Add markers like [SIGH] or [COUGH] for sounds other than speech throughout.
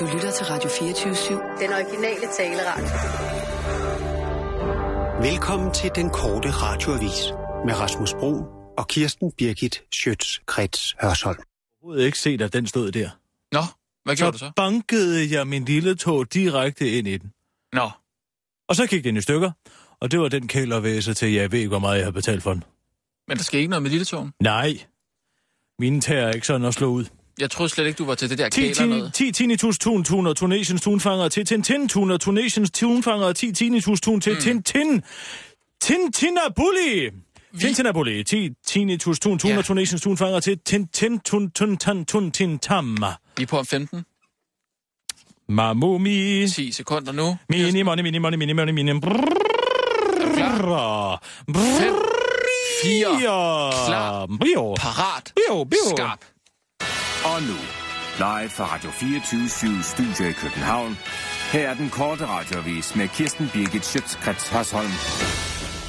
Du lytter til Radio 24-7. Den originale taleradio. Velkommen til den korte radioavis med Rasmus Bro og Kirsten Birgit Schøtz-Krets Hørsholm. Jeg havde ikke set, at den stod der. Nå, hvad gjorde Så du så? bankede jeg min lille tog direkte ind i den. Nå, Og så gik den i stykker, og det var den kælervæse til, jeg ved ikke, hvor meget jeg har betalt for den. men der skal ikke noget med lille togen. Nej, mine tager er ikke sådan at slå ud. Jeg troede slet ikke, du var til det der 10 kæler noget. 10 tinnitus tun tuner Tunesiens tunfanger til Tintin tuner Tunesiens tunfanger 10 tinnitus tun til Tintin Tintinabuli. Tintinabuli. 10 tinnitus tun tuner Ja. Tunesiens tunfanger til Tintin tun tun tan tun tin tamma. Vi er på om 15, Mamumi. 10 sekunder nu. Mini, money, mini, money, mini, money, mini. Klar? Fem, fire, klar, Bio. parat, skarp. Og nu, live fra Radio 24 Studio i København. Her er den korte radiovis med Kirsten Birgit Schøtzgrads Hasholm.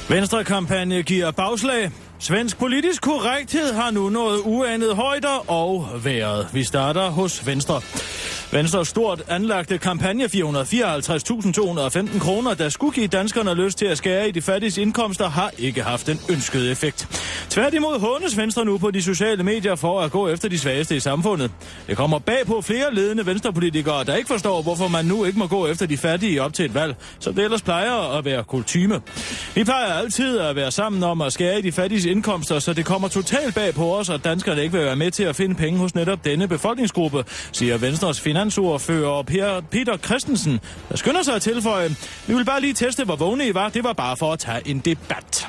Venstre-kampagne giver bagslag. Svensk politisk korrekthed har nu nået uanede højder og været. Vi starter hos Venstre. Venstres stort anlagte kampagne 454.215 kroner, der skulle give danskerne lyst til at skære i de fattiges indkomster, har ikke haft den ønskede effekt. Tværtimod hånes Venstre nu på de sociale medier for at gå efter de svageste i samfundet. Det kommer bag på flere ledende venstrepolitikere, der ikke forstår, hvorfor man nu ikke må gå efter de fattige op til et valg, som det ellers plejer at være kultyme. Vi plejer altid at være sammen om at skære i de fattiges indkomster, så det kommer totalt bag på os, at danskerne ikke vil være med til at finde penge hos netop denne befolkningsgruppe, siger Venstres finansordfører Per Peter Christensen, der skynder sig at tilføje. Vi vil bare lige teste, hvor vågne I var. Det var bare for at tage en debat.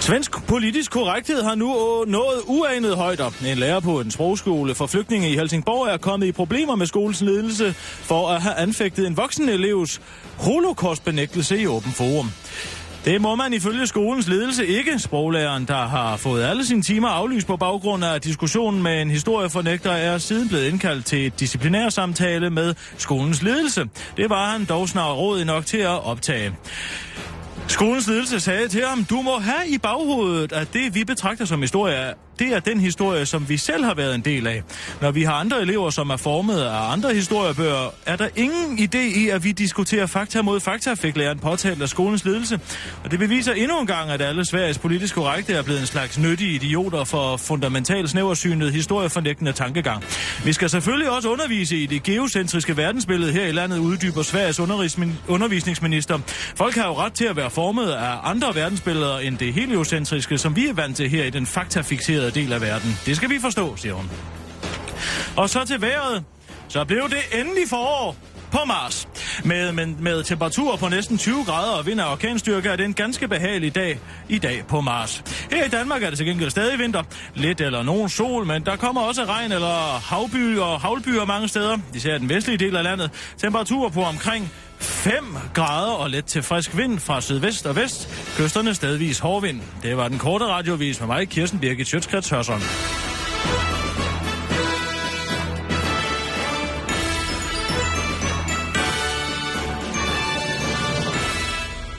Svensk politisk korrekthed har nu nået uanede højder. En lærer på en sprogskole for flygtninge i Helsingborg er kommet i problemer med skolens ledelse for at have anfægtet en voksen elevs holocaustbenægtelse i åben forum. Det må man ifølge skolens ledelse ikke. Sproglæreren, der har fået alle sine timer aflyst på baggrund af diskussionen med en historiefornægter, er siden blevet indkaldt til et disciplinær samtale med skolens ledelse. Det var han dog snart råd nok til at optage. Skolens ledelse sagde til ham, du må have i baghovedet, at det vi betragter som historie, det er den historie, som vi selv har været en del af. Når vi har andre elever, som er formet af andre historiebøger, er der ingen idé i, at vi diskuterer fakta mod fakta, fik læreren påtalt af skolens ledelse. Og det beviser endnu en gang, at alle Sveriges politisk korrekte er blevet en slags nyttige idioter for fundamental snæversynet historiefornægtende tankegang. Vi skal selvfølgelig også undervise i det geocentriske verdensbillede her i landet, uddyber Sveriges undervisningsminister. Folk har jo ret til at være formet af andre verdensbilleder end det heliocentriske, som vi er vant til her i den faktafixerede del af verden. Det skal vi forstå, siger hun. Og så til vejret. Så blev det endelig forår på Mars. Med, med, med temperaturer på næsten 20 grader og vind af orkanstyrke er det en ganske behagelig dag i dag på Mars. Her i Danmark er det til gengæld stadig vinter. Lidt eller nogen sol, men der kommer også regn eller havby og havlbyer mange steder. Især den vestlige del af landet. Temperaturer på omkring 5 grader og let til frisk vind fra sydvest og vest. Kysterne stedvis hårdvind. Det var den korte radiovis med mig, Kirsten Birgit Sjøtskrets Hørsson.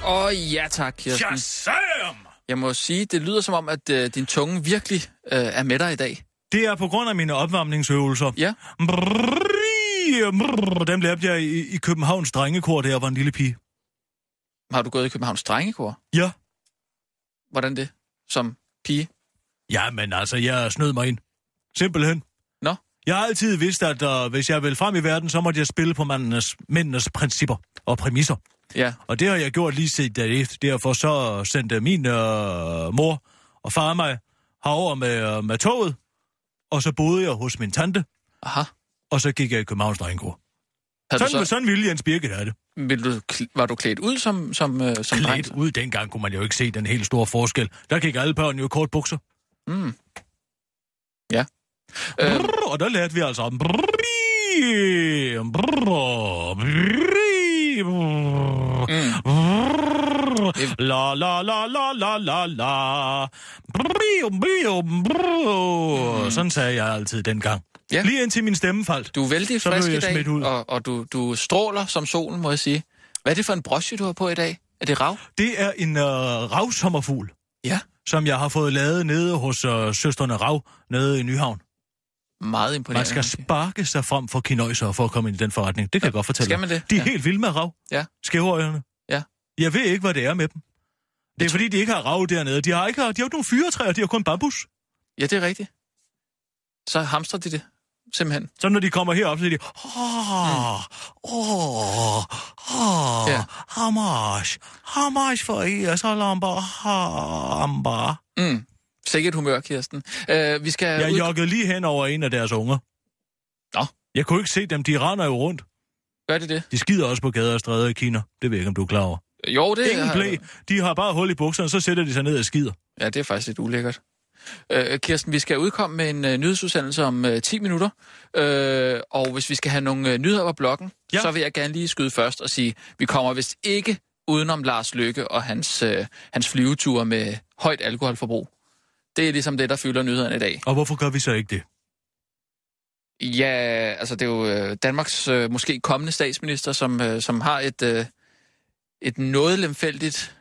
Åh, oh, ja tak, Kirsten. Shazam! Jeg må sige, det lyder som om, at øh, din tunge virkelig øh, er med dig i dag. Det er på grund af mine opvarmningsøvelser. Ja, Brrrr, brrrr, Dem lærte jeg i, i Københavns drengekor, da jeg var en lille pige. har du gået i Københavns Drengekor? Ja. Hvordan det? Som pige? Ja, men altså, jeg snød mig ind. Simpelthen. Nå, Jeg har altid vidst, at uh, hvis jeg vil frem i verden, så måtte jeg spille på mændenes, mændenes principper og præmisser. ja. Og det har jeg gjort lige siden derefter. Derfor så sendte min uh, mor og far mig herover med, uh, med toget. Og så boede jeg hos min tante, Aha. Og så gik jeg i Københavns drengekor. Sådan, så, sådan ville Jens Birgit have det. vil du, var du klædt ud som, som, øh, som dreng? Klædt ud dengang kunne man jo ikke se den helt store forskel. Der gik alle børn jo i kort bukser. Mm. Ja. Brrr, og der lærte vi altså brrr, La la la la la la la. Brrr. Sådan sagde jeg altid dengang. Ja. Lige indtil min stemme faldt. du er vældig Så frisk i jeg dag, smidt ud. og, og du, du stråler som solen, må jeg sige. Hvad er det for en broche, du har på i dag? Er det rav? Det er en uh, ravsommerfugl, Ja. som jeg har fået lavet nede hos uh, søsterne Rav, nede i Nyhavn. meget Man imponerende. skal sparke sig frem for kinøjser for at komme ind i den forretning. Det kan jeg godt fortælle Skal man det? De er Ja. helt vilde med rav. Ja. Skævøjerne. Ja. Jeg ved ikke, hvad det er med dem. Det er fordi, de ikke har rav dernede. De har ikke, de har ikke nogen fyretræer, de har kun bambus. Ja, det er rigtigt. Så hamstrer de det, simpelthen. Så når de kommer herop, så er de... Åh, åh, åh? How much for I? Så lomber, hamba. Mm. Sikkert humør, Kirsten. Uh, vi skal... Jeg ud- joggede lige hen over en af deres unger. Nå. Jeg kunne ikke se dem, de render jo rundt. Gør det det? De skider også på gader og stræder i Kina. Det ved jeg ikke, om du er klar over. Jo, det Ingen har- blæ. De har bare hul i bukserne, så sætter de sig ned og skider. Ja, det er faktisk lidt ulækkert. Øh, Kirsten, vi skal udkomme med en øh, nyhedsudsendelse om øh, 10 minutter. Øh, og hvis vi skal have nogle øh, nyheder på bloggen, Ja. ja. så vil jeg gerne lige skyde først og sige, vi kommer vist ikke udenom Lars Lykke og hans, øh, hans flyveture med højt alkoholforbrug. Det er ligesom det, der fylder nyhederne i dag. Og hvorfor gør vi så ikke det? Ja, altså det er jo øh, Danmarks øh, måske kommende statsminister, som, øh, som har et, øh, et noget lemfældigt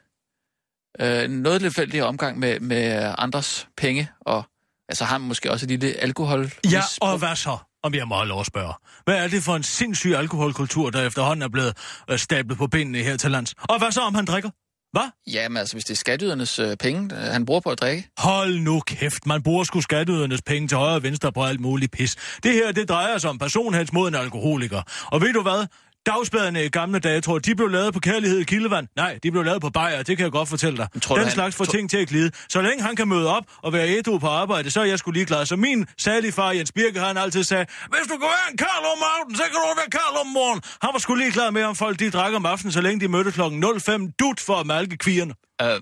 øh, noget lemfældig omgang med, med andres penge, og altså har han måske også et lille alkohol. Ja, og hvad så? Om jeg må have lov at spørge. Hvad er det for en sindssyg alkoholkultur, der efterhånden er blevet øh, stablet på benene her til lands? Og hvad så, om han drikker? Hvad? Jamen altså, hvis det er skatteydernes øh, penge, øh, han bruger på at drikke. Hold nu kæft, man bruger sgu skatteydernes penge til højre og venstre på alt muligt pis. Det her, det drejer sig om personheds mod en alkoholiker. Og ved du hvad? Dagsbladene i gamle dage, tror de blev lavet på kærlighed i kildevand. Nej, de blev lavet på bajer, det kan jeg godt fortælle dig. tror Den han- slags får tror- ting til at glide. Så længe han kan møde op og være ædru på arbejde, så er jeg sgu ligeglad. Så min salige far Jens Birke, han altid sagde, hvis du kan være en karl om aftenen, så kan du være karl om morgenen. Han var sgu ligeglad med, om folk de drak om aftenen, så længe de mødte klokken 05 dut for at malke kvierne. Øh,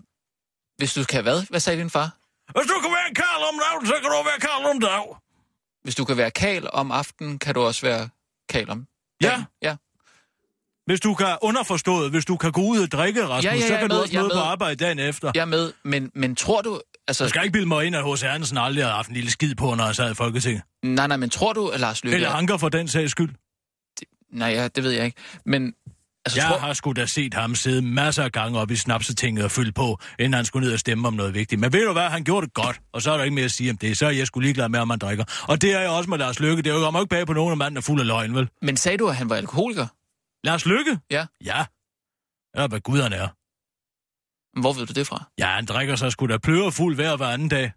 hvis du kan hvad? Hvad sagde din far? Hvis du kan være en karl om aftenen, så kan du være karl om dag. Hvis du kan være kal om aftenen, kan du også være kal om Ja. dagen. Ja. Hvis du kan underforstået, hvis du kan gå ud og drikke, Rasmus, Ja, ja, så jeg kan du med, også jeg er møde på arbejde dagen efter. Jeg er med, men, men tror du... Altså, Du skal ikke bilde mig ind, at H.C. Andersen aldrig har haft en lille skid på, når han sad i Folketinget. Nej, nej, men tror du, at Lars Løkke... Eller Anker for den sags skyld. Nej, ja, det ved jeg ikke. Men altså, Jeg tror... har sgu da set ham sidde masser af gange op i snapsetinget og fylde på, inden han skulle ned og stemme om noget vigtigt. Men ved du hvad, han gjorde det godt, og så er der ikke mere at sige om det. Så er jeg sgu ligeglad med, om han drikker. Og det er jeg også med Lars Lykke. Det er jo ikke bag på nogen, at manden er fuld af løgn, vel? Men sagde du, at han var alkoholiker? Lars Lykke? Ja. Ja. Eller hvad gud han er. Hvor ved du det fra? Ja, han drikker sig sgu da plører fuld hver hver anden dag.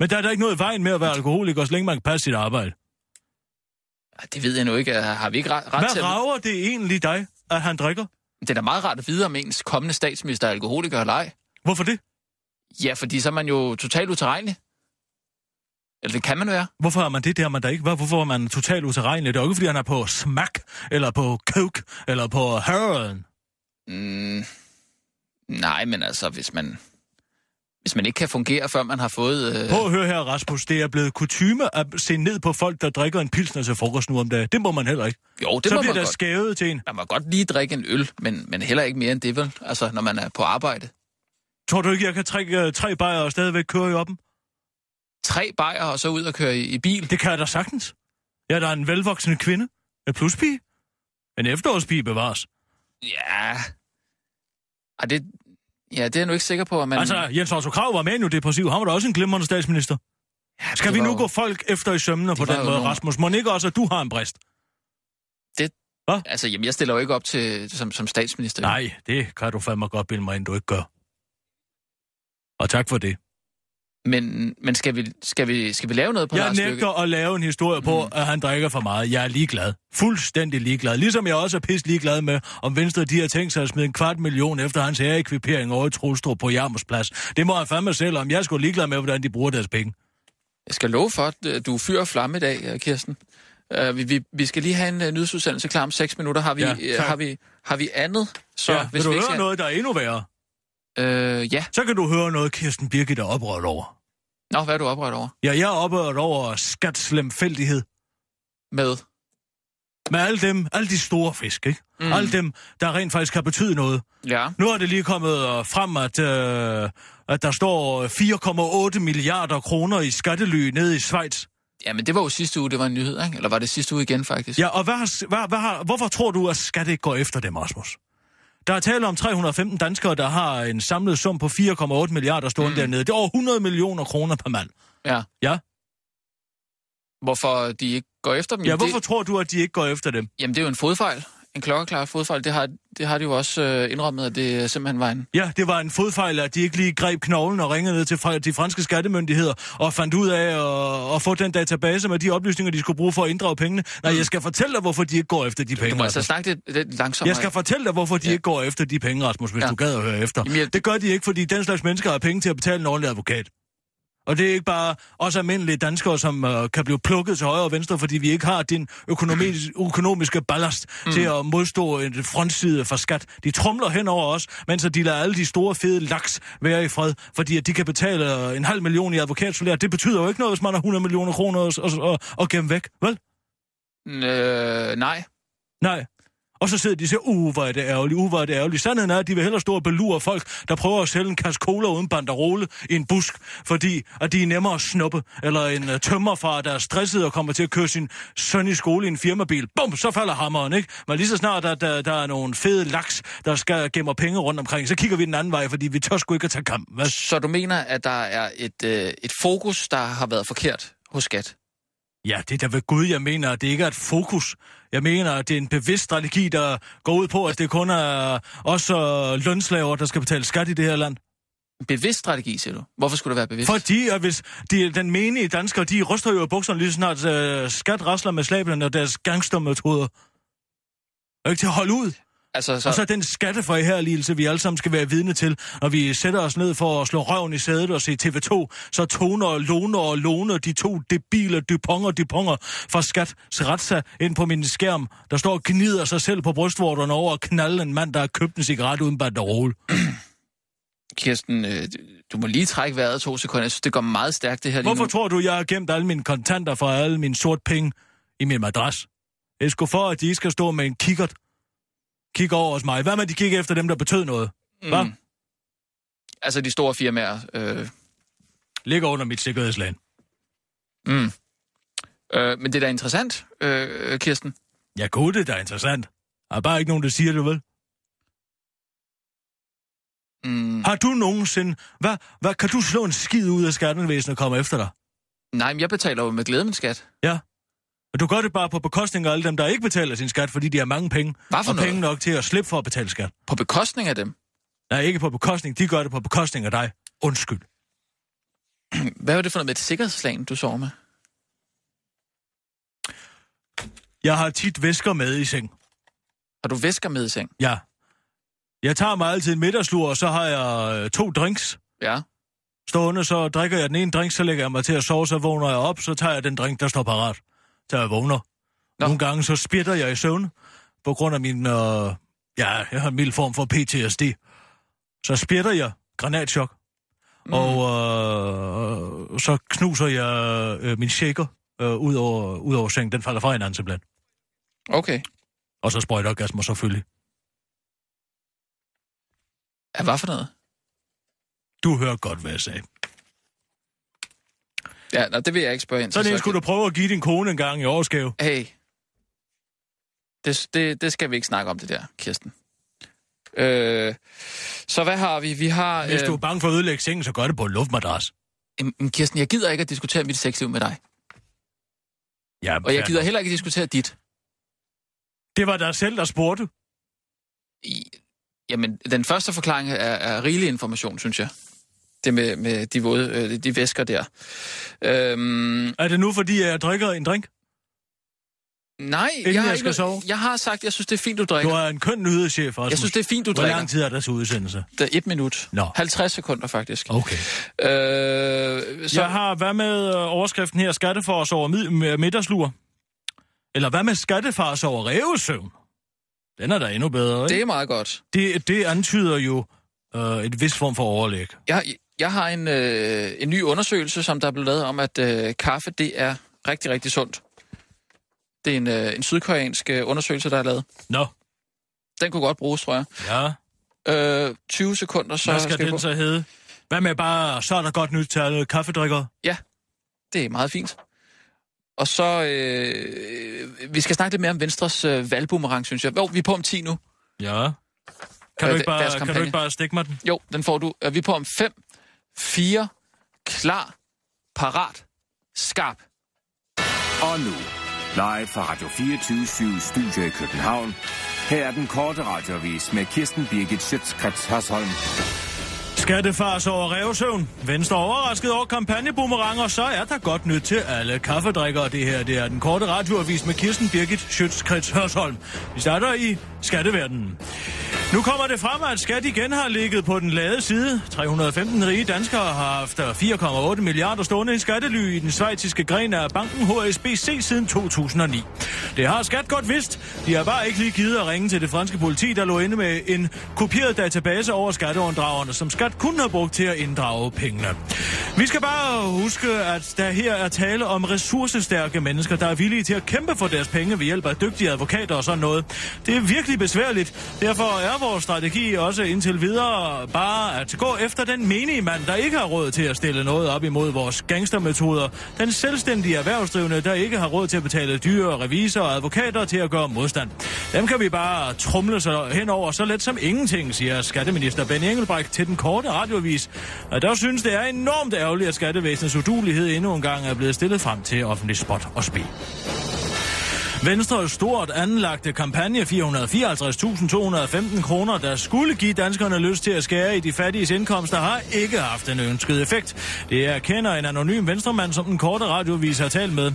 Men der er da ikke noget i vejen med at være alkoholiker, så længe man kan passe sit arbejde. Ja, Det ved jeg nu ikke. Har vi ikke ret, ret til Hvad rager det egentlig dig, at han drikker? Det er da meget rart at vide, om ens kommende statsminister er alkoholiker eller ej. Hvorfor det? Ja, fordi så er man jo totalt utilregnelig. Eller det kan man være. Hvorfor er man det der, man der ikke? Hvorfor er man totalt utilregnelig? Det er jo ikke, fordi han er på smack, eller på coke, eller på heroin. Mm, nej, men altså, hvis man... Hvis man ikke kan fungere, før man har fået... Øh... Prøv at høre her, Rasmus. Det er blevet kutyme at se ned på folk, der drikker en pilsner til frokost nu om dagen. Det må man heller ikke. Jo, det Så må bliver man der godt. skævet til en. Man må godt lige drikke en øl, men, men heller ikke mere end det, vel? Altså, når man er på arbejde. Tror du ikke, jeg kan trække uh, tre bajer og stadigvæk køre i oppen? Tre bajer og så ud og køre i, i bil. Det kan jeg da sagtens. Jeg er da en velvoksen kvinde. En pluspige. En efterårspige bevares. Ja... Ej, det... Ja, det er jeg nu ikke sikker på, at man... Altså, Jens Otto Krav var med nu depressiv. Han var da også en glimrende statsminister. ja, Skal det vi nu jo- gå folk efter i sømmene på den måde, nogle- Rasmus? Må ikke også, at du har en brist? Altså, jamen, jeg stiller jo ikke op til, som, som statsminister. Nej, det kan du fandme godt bilde mig ind, du ikke gør. Og tak for det. Men, men skal, vi, skal, vi, skal vi lave noget på Jeg Lars Løkke? nægter at lave en historie på, Mm. at han drikker for meget. Jeg er ligeglad. Fuldstændig ligeglad. Ligesom jeg også er pisse ligeglad med, om Venstre de har tænkt sig at smide en kvart million efter hans ærekvipering over i Troelstrup på Jarmersplads. Det må han fandme selv om. Jeg sgu ligeglad med, hvordan de bruger deres penge. Jeg skal love for, at øh, du er fyr og flamme i dag, øh, Kirsten. Uh, vi, vi, vi skal lige have en uh, nyhedsudsendelse klar om 6 minutter. Har vi, Ja, tak. har vi, har vi andet? Så, ja, vil du vi høre skal- noget, der er endnu værre? Øh, ja. Så kan du høre noget, Kirsten Birgit er oprørt over. Nå, hvad er du oprørt over? Ja, jeg er oprørt over skatslemfældighed. Med? Med alle dem, alle de store fisk, ikke? Mm. Alle dem, der rent faktisk kan betyde noget. Ja. Nu er det lige kommet øh, frem, at, øh, at der står 4,8 milliarder kroner i skattely nede i Schweiz. Ja, men det var jo sidste uge, det var en nyhed, ikke? Eller var det sidste uge igen, faktisk? Ja, og hvad har, hvad, hvad har, hvorfor tror du, at skat ikke går efter dem, Rasmus? Der er tale om 315 danskere, der har en samlet sum på 4,8 milliarder stående mm. dernede. Det er over 100 millioner kroner per mand. Ja. Ja. Hvorfor de ikke går efter dem? Ja, hvorfor Det, tror du, at de ikke går efter dem? jamen, det er jo en fodfejl. En klokkeklar fodfejl. Det har, det har de jo også øh, indrømmet, at det simpelthen var en... Ja, det var en fodfejl, at de ikke lige greb knoglen og ringede ned til fra- de franske skattemyndigheder og fandt ud af at, at få den database med de oplysninger, de skulle bruge for at inddrage pengene. Nej, jeg skal fortælle dig, hvorfor de ikke går efter de penge. Du må altså snakke lidt, lidt langsommere. Jeg skal fortælle dig, hvorfor de Ja. ikke går efter de penge, Rasmus, hvis Ja. du gad at høre efter. Jamen, jeg- Det gør de ikke, fordi den slags mennesker har penge til at betale en ordentlig advokat. Og det er ikke bare os almindelige danskere, som uh, kan blive plukket til højre og venstre, fordi vi ikke har din økonomi, økonomiske ballast mm. til at modstå en frontside for skat. De trumler hen over os, mens de lader alle de store fede laks være i fred, fordi at de kan betale øh, en halv million i advokatsolær. Det betyder jo ikke noget, hvis man har 100 millioner kroner at, at, at gemme væk, vel? Øh, nej. Nej. Og så sidder de og siger, uh, hvor er det ærgerligt, uh, hvor er det ærgerligt. Sandheden er, at de vil hellere stå og belure folk, der prøver at sælge en kasse cola uden banderole i en busk, fordi at de er nemmere at snuppe, eller en øh, uh, tømmerfar, der er stresset og kommer til at køre sin søn i skole i en firmabil. Bum, så falder hammeren, ikke? Men lige så snart, der, der, øh, der er nogle fede laks, der skal gemme penge rundt omkring, så kigger vi den anden vej, fordi vi tør sgu ikke at tage kamp. Hvad? Så du mener, at der er et, øh, et fokus, der har været forkert hos skat? Ja, det er da ved Gud, jeg mener, at det ikke er et fokus. Jeg mener, at det er en bevidst strategi, der går ud på, at det kun er os og lønslaver, der skal betale skat i det her land. En bevidst strategi, siger du? Hvorfor skulle det være bevidst? Fordi at hvis de, den menige danskere, de ryster jo i bukserne lige så snart uh, skat rasler med slablen og deres gangstermetoder. Er ikke til at holde ud. Altså, Så... Og så den skatteforherligelse, vi alle sammen skal være vidne til, når vi sætter os ned for at slå røven i sædet og se TV2, så toner og loner og loner de to debile duponger duponger fra skat retsa ind på min skærm, der står og gnider sig selv på brystvorterne over at knalde en mand, der har købt en cigaret uden banderole. [CLEARS THROAT] Kirsten, øh, du må lige trække vejret to sekunder. Jeg synes, det går meget stærkt, det her lige Hvorfor tror du, jeg har gemt alle mine kontanter fra alle mine sort penge i min madras? Jeg skulle for, at de ikke skal stå med en kikkert. Kig over hos mig. Hvad med, de kigger efter dem, der betød noget? Hvad? Mm. Altså de store firmaer. Øh, Ligger under mit sikkerhedslag. mm. øh, men det er da interessant, øh, Kirsten. Ja, gud, det er da interessant. Der er bare ikke nogen, der siger det, vel? Mm. Har du nogensinde... Hvad, hvad, kan du slå en skid ud af skattevæsenet og komme efter dig? Nej, men jeg betaler jo med glæde min skat. Ja. Og du gør det bare på bekostning af alle dem, der ikke betaler sin skat, fordi de har mange penge. Hvad for og noget? penge nok til at slippe for at betale skat. På bekostning af dem. Nej, ikke på bekostning. De gør det på bekostning af dig. Undskyld. [CLEARS THROAT] Hvad var det for noget med et sikkerhedslagen, du sover med? Jeg har tit væsker med i seng. Har du væsker med i seng? Ja. Jeg tager mig altid en middagslur, og så har jeg øh, to drinks Ja. stående. Så drikker jeg den ene drink, så lægger jeg mig til at sove, så vågner jeg op, så tager jeg den drink, der står parat, til jeg vågner. Nå. Nogle gange så spytter jeg i søvn, på grund af min, øh, ja, jeg har en mild form for PTSD. Så spytter jeg granatchok, mm. og øh, så knuser jeg øh, min shaker øh, ud, over, ud over sengen. Den falder fra hinanden simpelthen. Okay. Og så sprøjter orgasmer selvfølgelig. Ja, hvad for noget? Du hører godt, hvad jeg sagde. Ja, nå, det vil jeg ikke spørge ind til. Sådan en skulle du prøve at give din kone en gang i årsgave. Hey. Det, det, det skal vi ikke snakke om, det der, Kirsten. Øh, så hvad har vi? Vi har... Hvis du er bange for at ødelægge sengen, så gør det på en luftmadras. øh, Kirsten, jeg gider ikke at diskutere mit sexliv med dig. Ja, Og jeg gider heller ikke diskutere dit. Det var dig selv, der spurgte. I, jamen, den første forklaring er, er rigelig information, synes jeg. Det med, med de, våde, øh, de væsker der. Øhm, Er det nu, fordi jeg drikker en drink? nej, Inden jeg, har jeg skal ikke, sove? jeg har sagt, jeg synes, det er fint, du Du drikker. er en køn nyhedschef, Rasmus. Jeg synes, det er fint, du Hvor drikker. lang tid er der til udsendelse? Det er et minut. Nå. 50 sekunder, faktisk. Okay. Øh, Så... Jeg har, hvad med øh, overskriften her, skattefars over mid- middagslur? Eller hvad med skattefars over revesøvn? Den er da endnu bedre, ikke? det er meget godt. Det, det antyder jo øh, et vis form for overlæg. Jeg, jeg har en, øh, en ny undersøgelse, som der er blevet lavet om, at øh, kaffe, det er rigtig, rigtig sundt. Det er en, øh, en sydkoreansk øh, undersøgelse, der er lavet. Nå, Den kunne godt bruges, tror jeg. ja. Øh, 20 sekunder, så Hvad skal skal den på. så hedde? Hvad med bare, så er der godt nyt til alle kaffedrikkere? Det er meget fint. Og så, øh, vi skal snakke lidt mere om Venstres øh, valgboomerang, synes jeg. Jo, vi er på om 10 nu. Ja. Kan, Øh, du ikke bare, kan du ikke bare stikke mig den? Jo, den får du. Øh, Vi er på om 5, 4, klar, parat, skarp. Og nu, live fra Radio 24 Studio i København. Her er den korte radiovis med Kirsten Birgit Schøtzgrads Hasholm. Skattefars over revsøvn. Venstre overrasket over kampagneboomerang, så er der godt nyt til alle kaffedrikkere. Det her det er den korte radioavis med Kirsten Birgit Schøtzgrads Hørsholm. Vi starter i skatteverdenen. Nu kommer det frem, at skat igen har ligget på den lade side. 315 rige danskere har haft 4,8 milliarder stående i skattely i den svejtiske gren af banken HSBC siden 2009. Det har skat godt vidst. De har bare ikke lige givet at ringe til det franske politi, der lå inde med en kopieret database over skatteunddragerne, som skat kun har brugt til at inddrage pengene. Vi skal bare huske, at der her er tale om ressourcestærke mennesker, der er villige til at kæmpe for deres penge ved hjælp af dygtige advokater og sådan noget. Det er virkelig besværligt. Derfor er vores strategi også indtil videre bare at gå efter den menige mand, der ikke har råd til at stille noget op imod vores gangstermetoder. Den selvstændige erhvervsdrivende, der ikke har råd til at betale dyre revisorer og advokater til at gøre modstand. Dem kan vi bare trumle sig henover så let som ingenting, siger skatteminister Benny Engelbrecht til den korte radiovis. Og der synes det er enormt ærgerligt, at skattevæsenets udulighed endnu en gang er blevet stillet frem til offentlig spot og spil. Venstres stort anlagte kampagne 454.215 kroner, der skulle give danskerne lyst til at skære i de fattiges indkomster, har ikke haft den ønskede effekt. Det erkender en anonym venstremand, som den korte radiovis har talt med.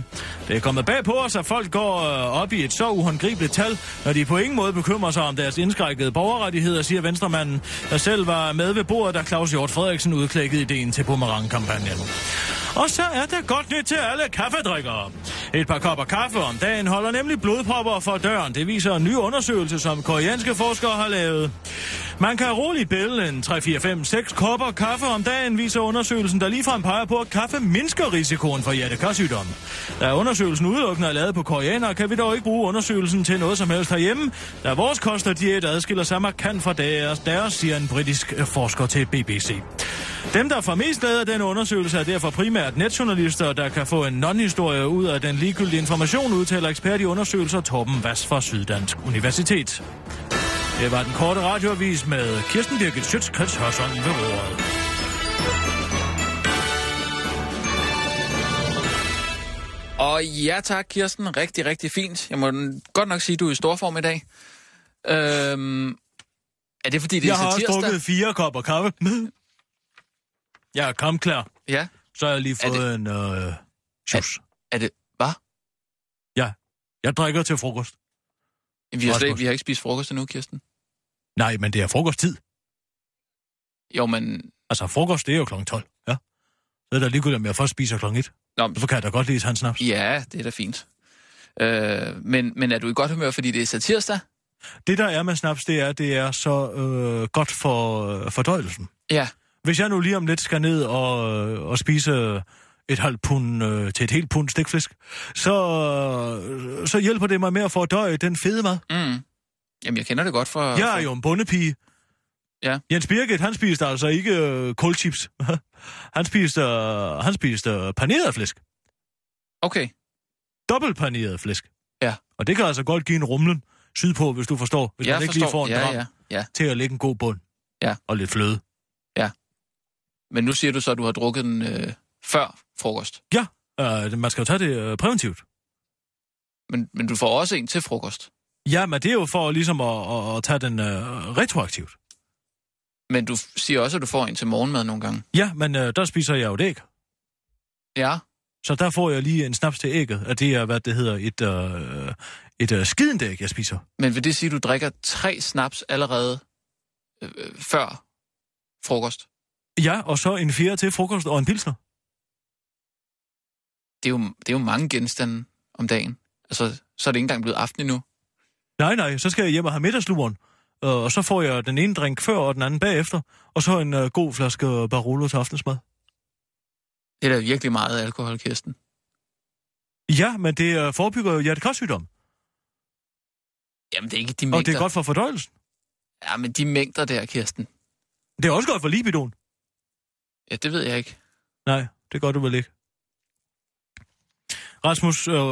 Det er kommet bag på os, at folk går øh, op i et så uhåndgribeligt tal, når de på ingen måde bekymrer sig om deres indskrækkede borgerrettigheder, siger venstremanden, der selv var med ved bordet, da Claus Hjort Frederiksen udklækkede ideen til Pomerang-kampagnen. Og så er der godt nyt til alle kaffedrikkere. Et par kopper kaffe om dagen holder nemlig blodpropper for døren. Det viser en ny undersøgelse, som koreanske forskere har lavet. Man kan roligt bælge en 3, 4, 5, 6 kopper kaffe om dagen, viser undersøgelsen, der ligefrem peger på, at kaffe mindsker risikoen for hjertekarsygdom. Da undersøgelsen udelukkende er lavet på koreanere, kan vi dog ikke bruge undersøgelsen til noget som helst herhjemme, da vores kost og diæt adskiller sig markant fra deres, deres, siger en britisk forsker til BBC. Dem, der får mest glæde af den undersøgelse, er derfor primært netjournalister, der kan få en non-historie ud af den ligegyldige information, udtaler ekspert i undersøgelser Torben Vass fra Syddansk Universitet. Det var den korte radioavis med Kirsten Birgit Schøtz-Krets Hørsson ved ordet. Og ja tak, Kirsten. Rigtig, rigtig fint. Jeg må godt nok sige, at du er i stor form i dag. Øhm, er det fordi, det Jeg er har også drukket fire kopper kaffe. [LAUGHS] Jeg er kampklar. Ja. Så har jeg lige Er fået det- en øh, sjus. Er det... Hvad? Ja, jeg drikker til frokost. Vi har, slet, vi har ikke spist frokost endnu, Kirsten. Nej, men det er frokosttid. Jo, men... Altså, frokost, det er jo klokken 12. Ja. Så er der ligegyldigt, om jeg først spiser klokken 1. Nå, Hvorfor kan jeg da godt lide hans snaps? ja, det er da fint. Øh, men, men er du i godt humør, fordi det er satirsdag? Det, der er med snaps, det er, det er så øh, godt for øh, fordøjelsen. Ja. Hvis jeg nu lige om lidt skal ned og, øh, og spise et halvt pund øh, til et helt pund stikflæsk, så, øh, så hjælper det mig med at fordøje den fede mad. Mm. Jamen, jeg kender det godt for... Jeg er jo en bundepige. Ja. Jens Birgit, han spiste altså ikke øh, kulchips. [LAUGHS] han spiste, øh, han spiste øh, paneret flæsk. Okay. Dobbelt paneret flæsk. Ja. Og det kan altså godt give en rumlen sydpå, hvis du forstår. Hvis jeg man ikke forstår. lige får en ja, dram ja, ja. til at lægge en god bund. Ja. Og lidt fløde. Men nu siger du så, at du har drukket den øh, før frokost. Ja, øh, man skal jo tage det øh, præventivt. Men, men du får også en til frokost. Ja, men det er jo for ligesom at, at, at tage den øh, retroaktivt. Men du siger også, at du får en til morgenmad nogle gange. Ja, men øh, der spiser jeg jo et æg. Ja. Så der får jeg lige en snaps til ægget, og det er, hvad det hedder, et, øh, et øh, skidende æg, jeg spiser. Men vil det sige, at du drikker tre snaps allerede øh, øh, før frokost? Ja, og så en fjerde til frokost og en pilsner. Det er jo, det er jo mange genstande om dagen. Altså, så er det ikke engang blevet aften endnu. Nej, nej, så skal jeg hjem og have middagsluren. Øh, Og så får jeg den ene drink før og den anden bagefter. Og så en øh, god flaske Barolo til aftensmad. Det er da virkelig meget alkohol, Kirsten. Ja, men det øh, forebygger jo hjertekarsygdom. Jamen, det er ikke de mængder. Og det er godt for fordøjelsen. Ja, men de mængder der, Kirsten. Det er også godt for libidoen. Ja, det ved jeg ikke. Nej, det gør du vel ikke. Rasmus, øh, nej,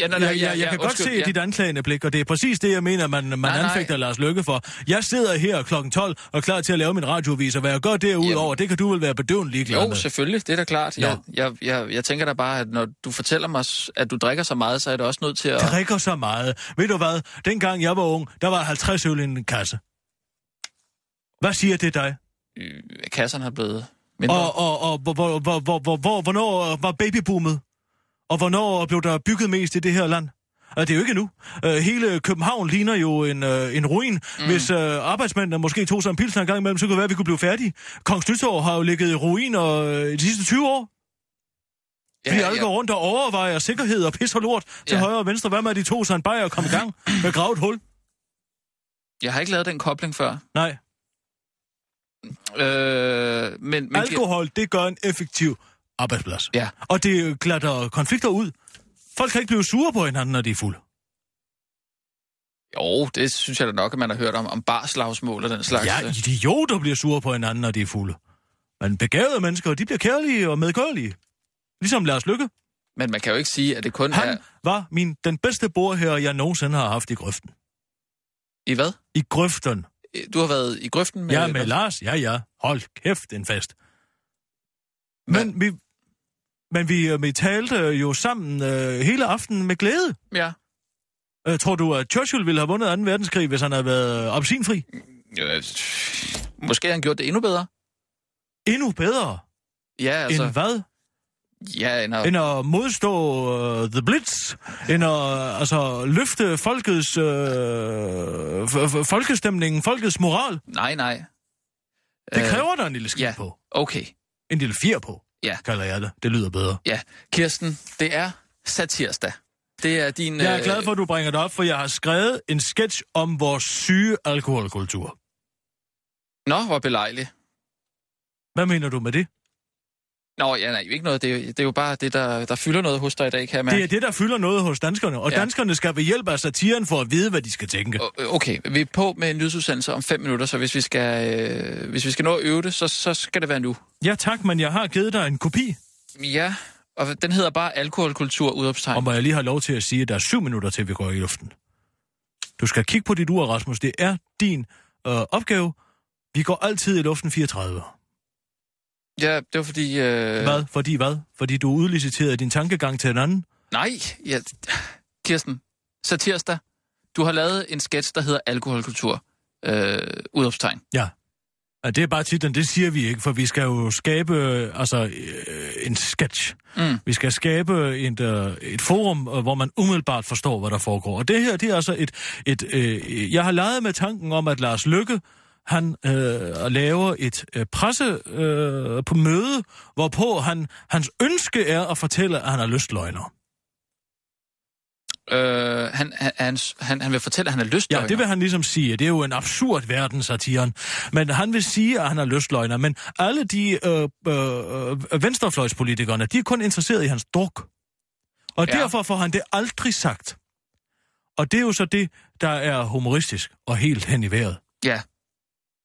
jeg, nej, jeg, ja, jeg ja, kan godt undskyld, se ja. dit anklagende blik, og det er præcis det, jeg mener, man, man Nej, nej. anfægter Lars Lykke for. Jeg sidder her klokken 12 og klar til at lave min radiovis, og hvad jeg gør derudover, det kan du vel være bedøvende ligeglad Jo, med. selvfølgelig, det er da klart. Jeg, jeg, jeg, jeg tænker da bare, at når du fortæller mig, at du drikker så meget, så er det også nødt til at... drikker så meget. Ved du hvad? Dengang jeg var ung, der var 50 øl i en kasse. Hvad siger det dig? Øh, Kasserne er blevet mindre. Og, og, og hvor, hvor, hvor, hvor, hvor, hvor, hvornår var babyboomet? Og hvornår blev der bygget mest i det her land? Og det er jo ikke nu. Uh, hele København ligner jo en, uh, en ruin. Mm. Hvis uh, arbejdsmændene måske tog sig en pilsner en gang imellem, så kunne det være, at vi kunne blive færdige. Kongens Nytorv har jo ligget i ruiner uh, de sidste 20 år. Ja, vi alle går rundt og overvejer sikkerhed og pis og lort til Ja. højre og venstre. Hvad med, at de tog sig en bajer og kom i gang med at grave et hul? Jeg har ikke lavet den kobling før. Nej. Øh, men, men Alkohol, det gør en effektiv arbejdsplads. Ja. Og det glatter konflikter ud. Folk kan ikke blive sure på hinanden, når de er fulde. Jo, det synes jeg da nok, at man har hørt om, om barslagsmål og den slags. Ja, øh. idioter bliver sure på hinanden, når de er fulde. Men begavede mennesker, de bliver kærlige og medgørlige. Ligesom Lars Lykke. Men man kan jo ikke sige, at det kun er... Han var min, den bedste bordherre, jeg nogensinde har haft i grøften. I hvad? I grøften. Du har været i grøften med... Ja, med Lars. Ja, ja. Hold kæft, en fest. Men vi, men vi, øh, vi talte jo sammen øh, hele aftenen med glæde. Ja. Øh, tror du, at Churchill ville have vundet 2. verdenskrig, hvis han havde været opsinfri? Øh, måske har han gjort det endnu bedre. Endnu bedre. Ja, Altså... End hvad? Ja, end at... End at modstå uh, The Blitz? End at altså, løfte folkets, f- folkestemningen, folkets moral? Nej, nej. Det Øh, kræver der en lille skid ja. på. Okay. En lille fjer på, Ja. kalder jeg det. Det lyder bedre. Ja. Kirsten, det er satirsdag. Det er din... Jeg er glad for, at du bringer det op, for jeg har skrevet en sketch om vores syge alkoholkultur. Nå, hvor belejligt. Hvad mener du med det? Nå, ja, nej, ikke noget. Det er, jo- det er jo bare det, der, der fylder noget hos dig i dag, kan mærke. Det er det, der fylder noget hos danskerne, og Ja. danskerne skal ved hjælp af satiren for at vide, hvad de skal tænke. O- Okay, vi er på med en nyhedsudsendelse om fem minutter, så hvis vi skal, øh, hvis vi skal nå at øve det, så, så skal det være nu. Ja tak, men jeg har givet dig en kopi, Ja, og den hedder bare alkoholkultur udopstegn. og må jeg lige have lov til at sige, at der er syv minutter til, vi går i luften. Du skal kigge på dit ur, Rasmus. Det er din øh, opgave. Vi går altid i luften 34. Ja, det var fordi... Øh... Hvad? Fordi hvad? Fordi du udliciterede din tankegang til en anden? Nej, ja, Kirsten, satirsdag. Du har lavet en sketch, der hedder alkoholkultur øh, udopstegn. Ja. ja. Det er bare titlen, det siger vi ikke, for vi skal jo skabe øh, altså, øh, en sketch. Mm. Vi skal skabe et, øh, et forum, øh, hvor man umiddelbart forstår, hvad der foregår. Og det her, det er altså et... et øh, jeg har leget med tanken om, at Lars Lykke, han øh, laver et øh, presse øh, på møde, hvorpå han, hans ønske er at fortælle, at han er lystløgner. Øh, han, han, han, han, vil fortælle, at han er lystløgner. Ja, det vil han ligesom sige. Det er jo en absurd verden, satiren. Men han vil sige, at han er lystløgner. Men alle de øh, øh, venstrefløjspolitikerne, de er kun interesseret i hans druk. Og ja. derfor får han det aldrig sagt. Og det er jo så det, der er humoristisk og helt hen i vejret. Ja.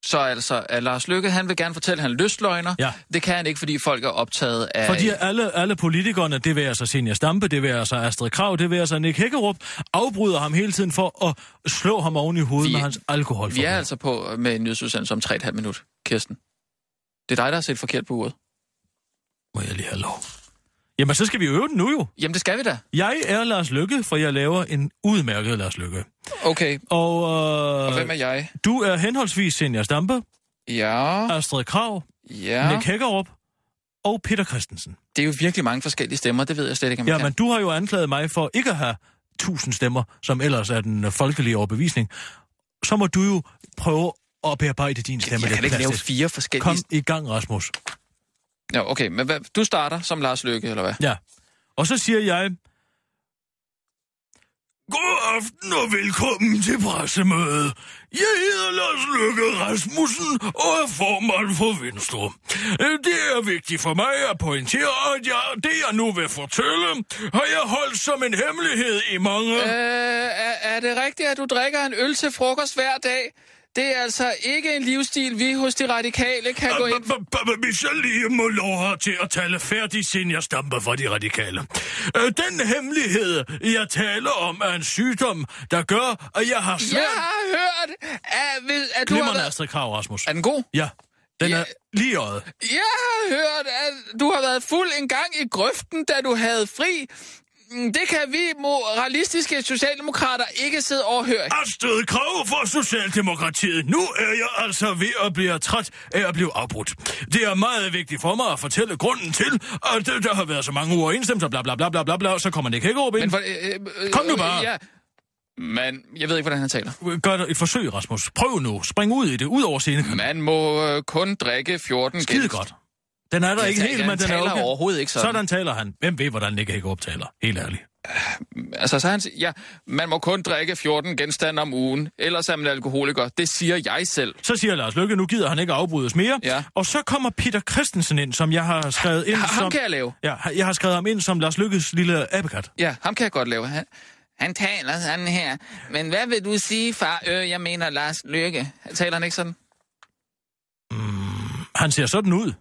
Så altså, at Lars Lykke, han vil gerne fortælle, at han er lystløgner. Ja. Det kan han ikke, fordi folk er optaget af... Fordi alle, alle politikerne, det vil altså Senior Stampe, det vil altså Astrid Krav, det vil altså Nick Hækkerup, afbryder ham hele tiden for at slå ham oven i hovedet Vi- med hans alkohol. Vi er altså på med en nyhedsudsendelse om 3,5 minut, Kirsten. Det er dig, der har set forkert på uret. Må jeg lige have lov? Jamen, så skal vi øve den nu jo. Jamen, det skal vi da. Jeg er Lars Lykke, for jeg laver en udmærket Lars Lykke. Okay, Og, øh, og hvem er jeg? du er henholdsvis Senja Stampe, Ja, Astrid Krav, ja. Nick Hækkerup og Peter Christensen. Det er jo virkelig mange forskellige stemmer, det ved jeg slet ikke, om jeg Ja, kan. men du har jo anklaget mig for ikke at have tusind stemmer, som ellers er den folkelige overbevisning. Så må du jo prøve at bearbejde din stemme jeg kan lidt ikke lave fire forskellige... Kom i gang, Rasmus. Ja, okay, men hvad, du starter som Lars Lykke, eller hvad? Ja. Og så siger jeg... God aften og velkommen til pressemødet. Jeg hedder Lars Løkke Rasmussen og er formand for Venstre. Øh, Det er vigtigt for mig at pointere, at jeg, det jeg nu vil fortælle, har jeg holdt som en hemmelighed i mange... Øh, er, er det rigtigt, at du drikker en øl til frokost hver dag? Det er altså ikke en livsstil, vi hos de radikale kan gå ind jeg lige må lov til at tale færdig, siden jeg stamper for de radikale. Øh, Den hemmelighed, jeg taler om, er en sygdom, der gør, at jeg har svært... Jeg har hørt, at, at du har været... Astrid Krav, Rasmus. Er den god? Ja, den Ja. er lige i øjet. Jeg har hørt, at du har været fuld en gang i grøften, da du havde fri. Mm, Det kan vi moralistiske socialdemokrater ikke sidde overhøre. Astrid Krav for Socialdemokratiet. Nu er jeg altså ved at blive træt af at blive afbrudt. Det er meget vigtigt for mig at fortælle grunden til, at øh, der har været så mange uoverensstemmelser, bla bla bla bla bla bla, så kommer Nick Hækkerup ind. Men for, øh, øh, Kom nu bare. Ja. Men jeg ved ikke, hvordan han taler. Gør et forsøg, Rasmus. Prøv nu. Spring ud i det, ud over scenen. Man må øh, kun drikke 14 Skide gæld. godt. Den er der Jeg ikke helt, men den er okay. overhovedet ikke sådan. Sådan taler han. Hvem ved, hvordan Nick Hækkerup taler? Helt ærligt. Altså, så han siger, ja, man må kun drikke 14 genstande om ugen, ellers er man alkoholiker. Det siger jeg selv. Så siger Lars Lykke, nu gider han ikke afbrydes mere. Ja. Og så kommer Peter Christensen ind, som jeg har skrevet ind Ha- ham som... kan jeg lave. Ja, jeg har skrevet ham ind som Lars Lykkes lille abekat. Ja, ham kan jeg godt lave. Han, han taler sådan her. Men hvad vil du sige, far? Øh, jeg mener Lars Lykke. Taler han ikke sådan? Han ser sådan ud.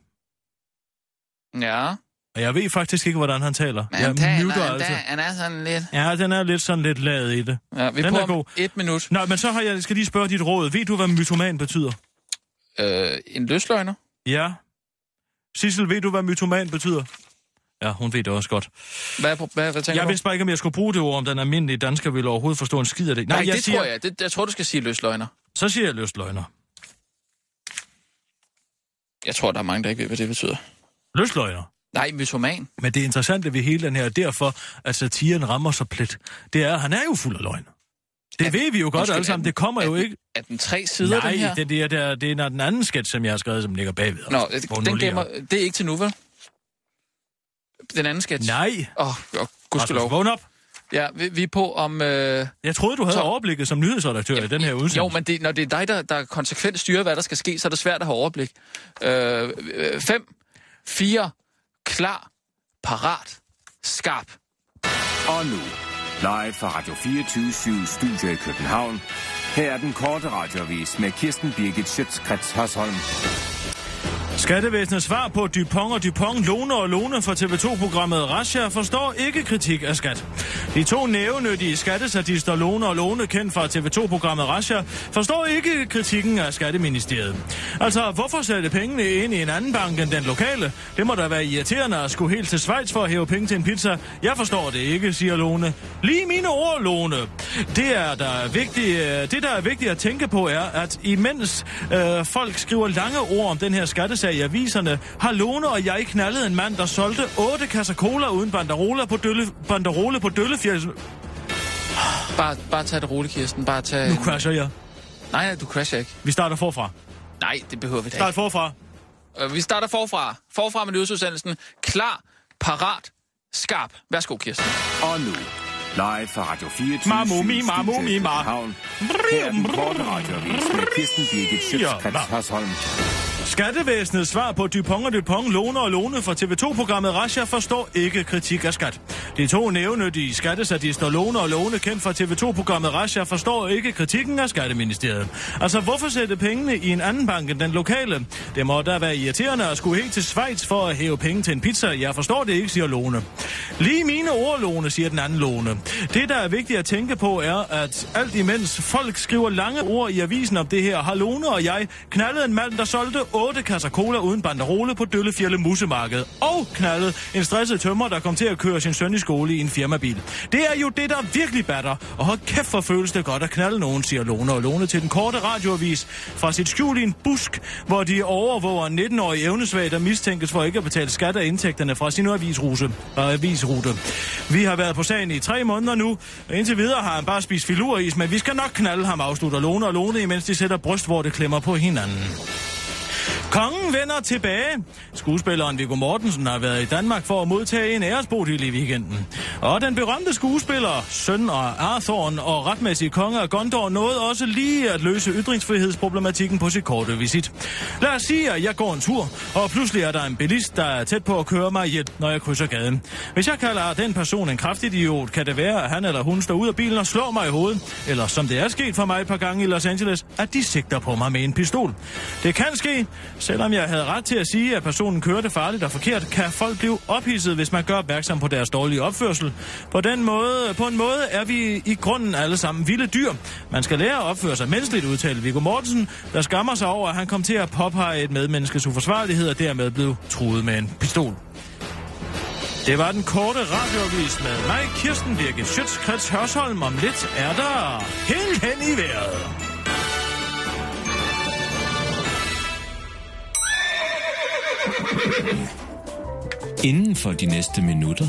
Ja, Og jeg ved faktisk ikke, hvordan han taler. men jeg han taler, muter han, altså. der, han er sådan lidt... Ja, den er lidt sådan lidt ladet i det. Ja, vi Den er god. et minut. Nå, men så har jeg, skal lige spørge dit råd. Ved du, hvad mytoman betyder? Øh, en løsløgner? Ja. Sissel, ved du, hvad mytoman betyder? Ja, hun ved det også godt. Hvad, hvad, hvad tænker Jeg du? vidste bare ikke, om jeg skulle bruge det ord, om den almindelige dansker ville overhovedet forstå en skid af det. Nej, jeg det siger, tror jeg. Det, jeg tror, du skal sige løsløgner. Så siger jeg lystløgner. Jeg tror, der er mange, der ikke ved, hvad det betyder. Lystløgner. Nej, mytoman. Men det interessante ved hele den her, derfor at satiren rammer så plet, det er, at han er jo fuld af løgn. Det Er- ved vi jo godt alle sammen. Det kommer den- jo den- ikke... Er den tre sider, Nej, den her? det, det, er, det, er, det er den anden sketch, som jeg har skrevet, som ligger bagved. Nå, nu den lige gemmer, er. det er ikke til nu, vel? Den anden sketch? Nej. Åh, oh, oh, gudskelov. vågn op. Ja, vi, vi er på om... Øh... Jeg troede, du havde Så- overblikket som nyhedsredaktør i den her udsendelse. Jo, men det, når det er dig, der, der konsekvent styrer, hvad der skal ske, så er det svært at have overblik. Øh, øh, fem, 4. klar, parat, skarp. Og nu, live fra Radio 24 Studio i København. Her er den korte radiovis med Kirsten Birgit Schøtzgrads Hasholm. Skattevæsenets svar på Dupont og Dupont, Lone og Lone for TV2-programmet Russia forstår ikke kritik af skat. De to nævenyttige skattesadister Lone og Lone, kendt fra TV2-programmet Russia, forstår ikke kritikken af Skatteministeriet. Altså, hvorfor sætte pengene ind i en anden bank end den lokale? Det må da være irriterende at skulle helt til Schweiz for at hæve penge til en pizza. Jeg forstår det ikke, siger Lone. Lige mine ord, Lone. Det, er der vigtigt, øh, det, der er vigtigt at tænke på, er, at imens øh, folk skriver lange ord om den her skattesag i aviserne, har Lone og jeg knaldet en mand, der solgte 8 kasser cola uden banderoler på, dølle, banderole på Døllefjeld. Bare, bare tag det roligt, Kirsten. Bare tag... Nu crasher jeg. Nej, nej, du crasher ikke. Vi starter forfra. Nej, det behøver vi da Start ikke. forfra. Øh, Vi starter forfra. Forfra med nyhedsudsendelsen. Klar, parat, skarp. Værsgo, Kirsten. Og nu, live fra Radio 24 Mamu, mi, mamu, mi, ma. Her er den korte radiovis med Kirsten Birgit Schøtzgrads Ja, Hasholm. Skattevæsenets svar på Dupont og Dupont, Lone og Lone fra TV2-programmet Rasha forstår ikke kritik af skat. De to nævnyttige skattesadister Lone og Lone, kendt fra TV2-programmet Rasha, forstår ikke kritikken af Skatteministeriet. Altså, hvorfor sætte pengene i en anden bank end den lokale? Det må da være irriterende at skulle helt til Schweiz for at hæve penge til en pizza. Jeg forstår det ikke, siger Lone. Lige mine ord, Lone, siger den anden Lone. Det, der er vigtigt at tænke på, er, at alt imens folk skriver lange ord i avisen om det her, har Lone og jeg knaldet en mand, der solgte 8 kasser cola uden banderole på Døllefjælde Musemarked. Og knaldet en stresset tømmer, der kom til at køre sin søn i skole i en firmabil. Det er jo det, der virkelig batter. Og hold kæft, for føles det godt at knalde nogen, siger Lone og Lone til den korte radioavis fra sit skjul i en busk, hvor de overvåger en 19-årig evnesvag, der mistænkes for ikke at betale skat af indtægterne fra sin avisrute. Øh, avisrute. Vi har været på sagen i tre måneder nu, og indtil videre har han bare spist filuris, men vi skal nok knalde ham, afslutter Lone og Lone, imens de sætter bryst, hvor det klemmer på hinanden. Kongen vender tilbage. Skuespilleren Viggo Mortensen har været i Danmark for at modtage en æresbodil i weekenden. Og den berømte skuespiller, søn af Arthorn og retmæssig konge af Gondor nåede også lige at løse ytringsfrihedsproblematikken på sit korte visit. Lad os sige, at jeg går en tur, og pludselig er der en bilist, der er tæt på at køre mig ihjel, når jeg krydser gaden. Hvis jeg kalder den person en kraftidiot, kan det være, at han eller hun står ud af bilen og slår mig i hovedet. Eller som det er sket for mig et par gange i Los Angeles, at de sigter på mig med en pistol. Det kan ske, selvom jeg havde ret til at sige, at personen kørte farligt og forkert, kan folk blive ophidset, hvis man gør opmærksom på deres dårlige opførsel. På, den måde, på en måde er vi i grunden alle sammen vilde dyr. Man skal lære at opføre sig menneskeligt, udtalte Viggo Mortensen, der skammer sig over, at han kom til at påpege et medmenneskes uforsvarlighed og dermed blev truet med en pistol. Det var den korte radioavis med mig, Kirsten Birgit Schøtzgrads Hørsholm. Om lidt er der helt hen i vejret. Inden for de næste minutter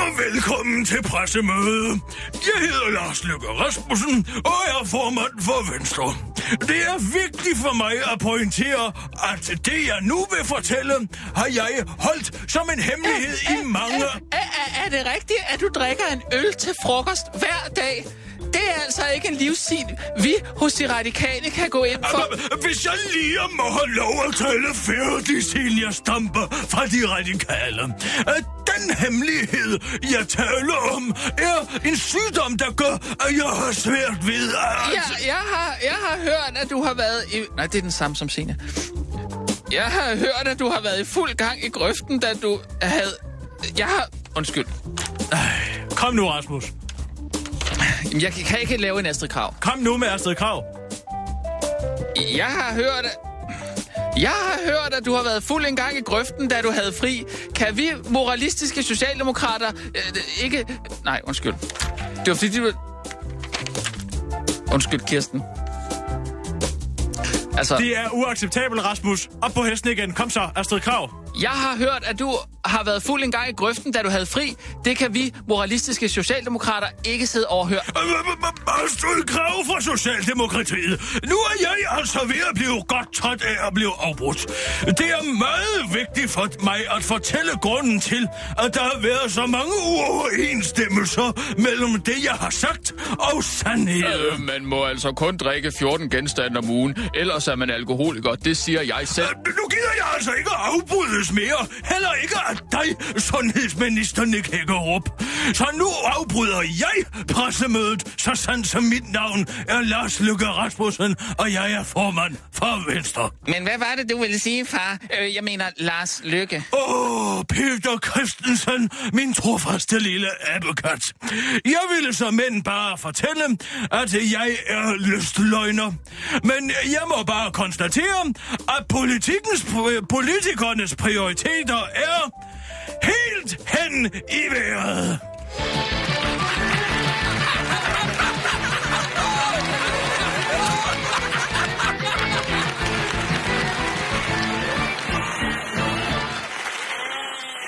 og velkommen til pressemødet. Jeg hedder Lars Løkke Rasmussen, og er formand for Venstre. Det er vigtigt for mig at pointere, at det jeg nu vil fortælle, har jeg holdt som en hemmelighed i mange... Er, er, er det rigtigt, at du drikker en øl til frokost hver dag? Det er altså ikke en livsstil, vi hos de radikale kan gå ind for. Hvis jeg lige må have lov at tale færdig, siden jeg stamper fra de radikale. Den hemmelighed, jeg taler om, er en sygdom, der gør, at jeg har svært ved at... Ja, jeg har, jeg har hørt, at du har været i... Nej, det er den samme som Senior. Jeg har hørt, at du har været i fuld gang i grøften, da du havde... Jeg har... Undskyld. Kom nu, Rasmus. Jamen, jeg kan ikke lave en Astrid Krav. Kom nu med Astrid Krav. Jeg har hørt. Jeg har hørt, at du har været fuld en gang i grøften, da du havde fri. Kan vi moralistiske socialdemokrater øh, ikke... Nej, undskyld. Det var fordi, du... Undskyld, Kirsten. Altså, Det er uacceptabelt, Rasmus. Op på hesten igen. Kom så, Astrid Krav. Jeg har hørt, at du har været fuld en gang i grøften, da du havde fri. Det kan vi moralistiske socialdemokrater ikke sidde overhøre. Astrid Krav fra Socialdemokratiet. Nu er jeg altså ved at blive godt træt af at blive afbrudt. Det er meget vigtigt for mig at fortælle grunden til, at der har været så mange uoverensstemmelser mellem det, jeg har sagt og sandheden. Øh, man må altså kun drikke 14 genstande om ugen, ellers er man alkoholiker. Det siger jeg selv. Øh, Nu gider jeg altså ikke afbrydes mere. Heller ikke af dig, sundhedsminister Nick Hækkerup. Så nu afbryder jeg pressemødet, så sandt som mit navn er Lars Løkke Rasmussen, og jeg er formand for Venstre. Men hvad var det, du ville sige, far? Øh, jeg mener Lars Lykke. Åh, oh, Peter Christensen, min trofaste lille abekat. Jeg ville som mænd bare fortælle, at jeg er lystløgner. Men jeg må bare konstatere, at politikens, politikernes prioriteter er helt hen i vejret.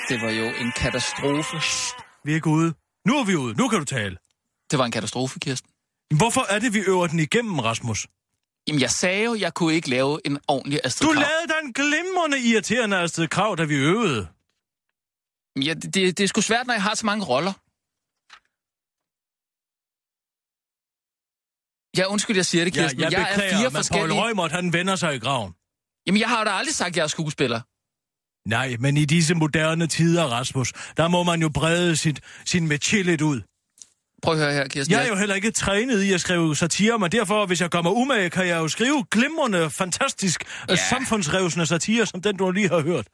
Det var jo en katastrofe. Vi er ikke ude. Nu er vi ude. Nu kan du tale. Det var en katastrofe, Kirsten. Hvorfor er det, vi øver den igennem, Rasmus? Jamen, jeg sagde jo, jeg kunne ikke lave en ordentlig Astrid Du Krag. lavede da en glimrende irriterende Astrid Krav, da vi øvede. Ja, det, det, det er sgu svært, når jeg har så mange roller. Ja, undskyld, jeg siger det, Ja, Kirsten. jeg, men jeg beklager, er fire men Paul forskellige... Rømert, han vender sig i graven. Jamen, jeg har jo da aldrig sagt, at jeg er skuespiller. Nej, men i disse moderne tider, Rasmus, der må man jo brede sit, sin metier lidt ud. Prøv at høre her, Kirsten. Jeg er jo heller ikke trænet i at skrive satire, men derfor, hvis jeg kommer umage, kan jeg jo skrive glimrende, fantastisk, ja. samfundsrevsende satire, som den, du lige har hørt.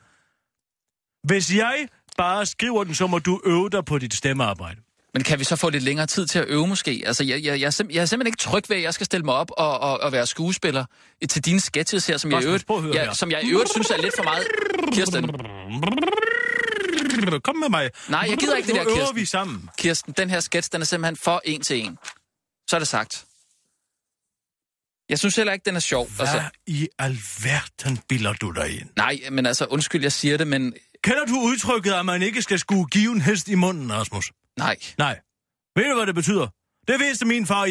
Hvis jeg bare skriver den, så må du øve dig på dit stemmearbejde. Men kan vi så få lidt længere tid til at øve måske? Altså, jeg, jeg, jeg, er, sim- jeg er simpelthen ikke tryg ved, at jeg skal stille mig op og, og, og være skuespiller til dine sketches her, som jeg, øvrigt, som jeg i øvrigt synes er lidt for meget. Kirsten, Kom med mig. Nej, jeg gider ikke det nu der, øver Kirsten. vi sammen. Kirsten, den her sketch, den er simpelthen for en til en. Så er det sagt. Jeg synes heller ikke, den er sjov. Hvad altså... i alverden bilder du dig ind? Nej, men altså, undskyld, jeg siger det, men... Kender du udtrykket, at man ikke skal skue give en hest i munden, Rasmus? Nej. Nej. Ved du, hvad det betyder? Det vidste min far,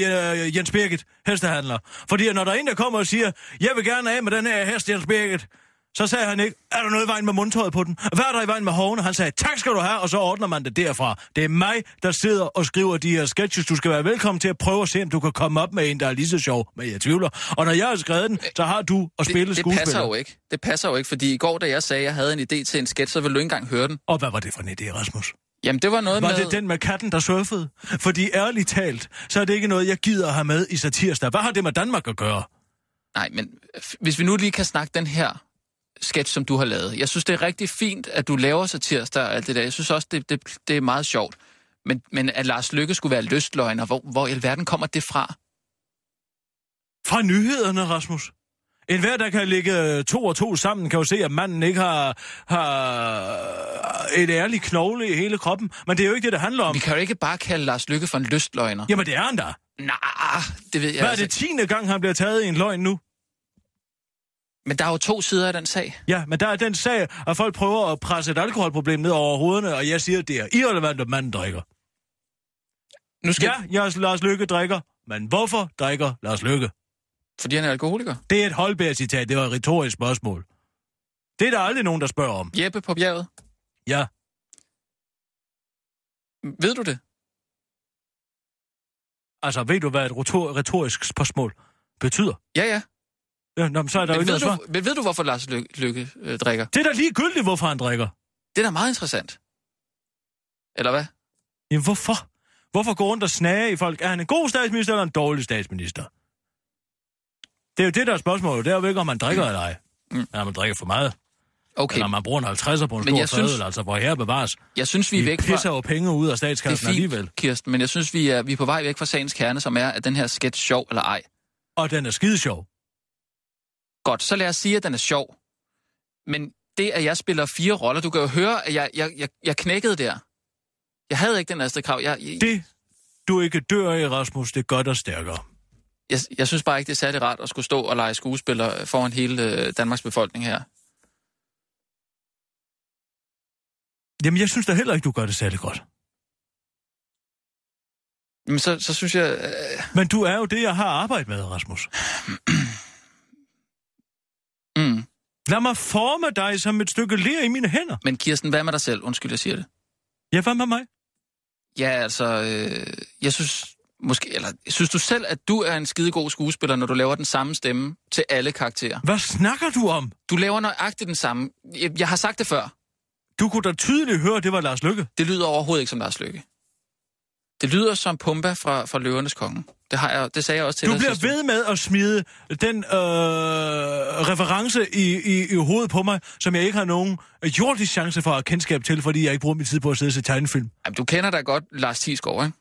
Jens Birgit, hestehandler. Fordi når der er en, der kommer og siger, jeg vil gerne af med den her hest, Jens Birgit, så sagde han ikke, er der noget i vejen med mundtøjet på den? Hvad er der i vejen med hovene? Han sagde, tak skal du have, og så ordner man det derfra. Det er mig, der sidder og skriver de her sketches. Du skal være velkommen til at prøve at se, om du kan komme op med en, der er lige så sjov, men jeg tvivler. Og når jeg har skrevet den, så har du at spille det. Det passer jo ikke. Det passer jo ikke, fordi i går, da jeg sagde, at jeg havde en idé til en sketch, så ville du ikke engang høre den. Og hvad var det for en idé, Rasmus? Jamen, det var noget var med... Var det den med katten, der surfede? Fordi ærligt talt, så er det ikke noget, jeg gider at have med i satirsdag. Hvad har det med Danmark at gøre? Nej, men hvis vi nu lige kan snakke den her sketch, som du har lavet. Jeg synes, det er rigtig fint, at du laver satirsdag og alt det der. Jeg synes også, det, det, det er meget sjovt. Men, men at Lars Lykke skulle være lystløgner, hvor, hvor i alverden kommer det fra? Fra nyhederne, Rasmus. En hver, der kan lægge to og to sammen, kan jo se, at manden ikke har, har et ærligt knogle i hele kroppen. Men det er jo ikke det, det handler om. Vi kan jo ikke bare kalde Lars Lykke for en lystløgner. Jamen, det er han da. Nej, det ved jeg Hvad er altså. det tiende gang, han bliver taget i en løgn nu? Men der er jo to sider af den sag. Ja, men der er den sag, at folk prøver at presse et alkoholproblem ned over hovederne, og jeg siger, at det er irrelevant, at manden drikker. Nu skal... Ja, jeg Lars Lykke drikker, men hvorfor drikker Lars Lykke? Fordi han er alkoholiker. Det er et Holberg-citat, det var et retorisk spørgsmål. Det er der aldrig nogen, der spørger om. Jeppe på bjerget. Ja. Ved du det? Altså, ved du, hvad et retorisk spørgsmål betyder? Ja, ja. Ja, nå, men så er der men, jo ved du, men ved du, hvorfor Lars Lykke, Lykke øh, drikker? Det er da ligegyldigt, hvorfor han drikker. Det er da meget interessant. Eller hvad? Jamen, hvorfor? Hvorfor går rundt og snage i folk? Er han en god statsminister eller en dårlig statsminister? Det er jo det, der er spørgsmålet. Det er jo ikke, om man drikker mm. eller ej. Mm. Eller man drikker for meget. Okay. Eller man bruger en 50'er på en Men stor jeg synes- fadøl, altså hvor her bevares. Jeg synes, vi er væk pisser fra... jo penge ud af Det er statskassen fint, alligevel. Kirsten, men jeg synes, vi er, vi er på vej væk fra sagens kerne, som er, at den her sketch sjov eller ej. Og den er skide sjov. Godt, så lad os sige, at den er sjov. Men det, at jeg spiller fire roller, du kan jo høre, at jeg, jeg, jeg, jeg knækkede der. Jeg havde ikke den Astrid Krav. Jeg, jeg, Det, du ikke dør i, Rasmus, det gør dig stærkere. jeg, jeg synes bare ikke, det er særlig rart at skulle stå og lege skuespiller foran hele øh, Danmarks befolkning her. Jamen, jeg synes da heller ikke, du gør det særlig godt. Men så, så synes jeg... Øh, Men du er jo det, jeg har arbejdet med, Rasmus. [CLEARS THROAT] mm. Lad mig forme dig som et stykke ler i mine hænder. Men Kirsten, hvad med dig selv? Undskyld, jeg siger det. Ja, hvad med mig? Ja, altså, øh, jeg synes måske, eller synes du selv, at du er en skidegod skuespiller, når du laver den samme stemme til alle karakterer? Hvad snakker du om? Du laver nøjagtigt den samme. Jeg, jeg har sagt det før. Du kunne da tydeligt høre, at det var Lars Lykke. Det lyder overhovedet ikke som Lars Lykke. Det lyder som Pumba fra, fra Løvernes Konge. Det, har jeg, det sagde jeg også til Du dig bliver sidste ved med at smide den øh, reference i, i, i hovedet på mig, som jeg ikke har nogen jordisk chance for at kendskab til, fordi jeg ikke bruger min tid på at sidde og se tegnefilm. Jamen, du kender da godt Lars Thiesgaard, ikke?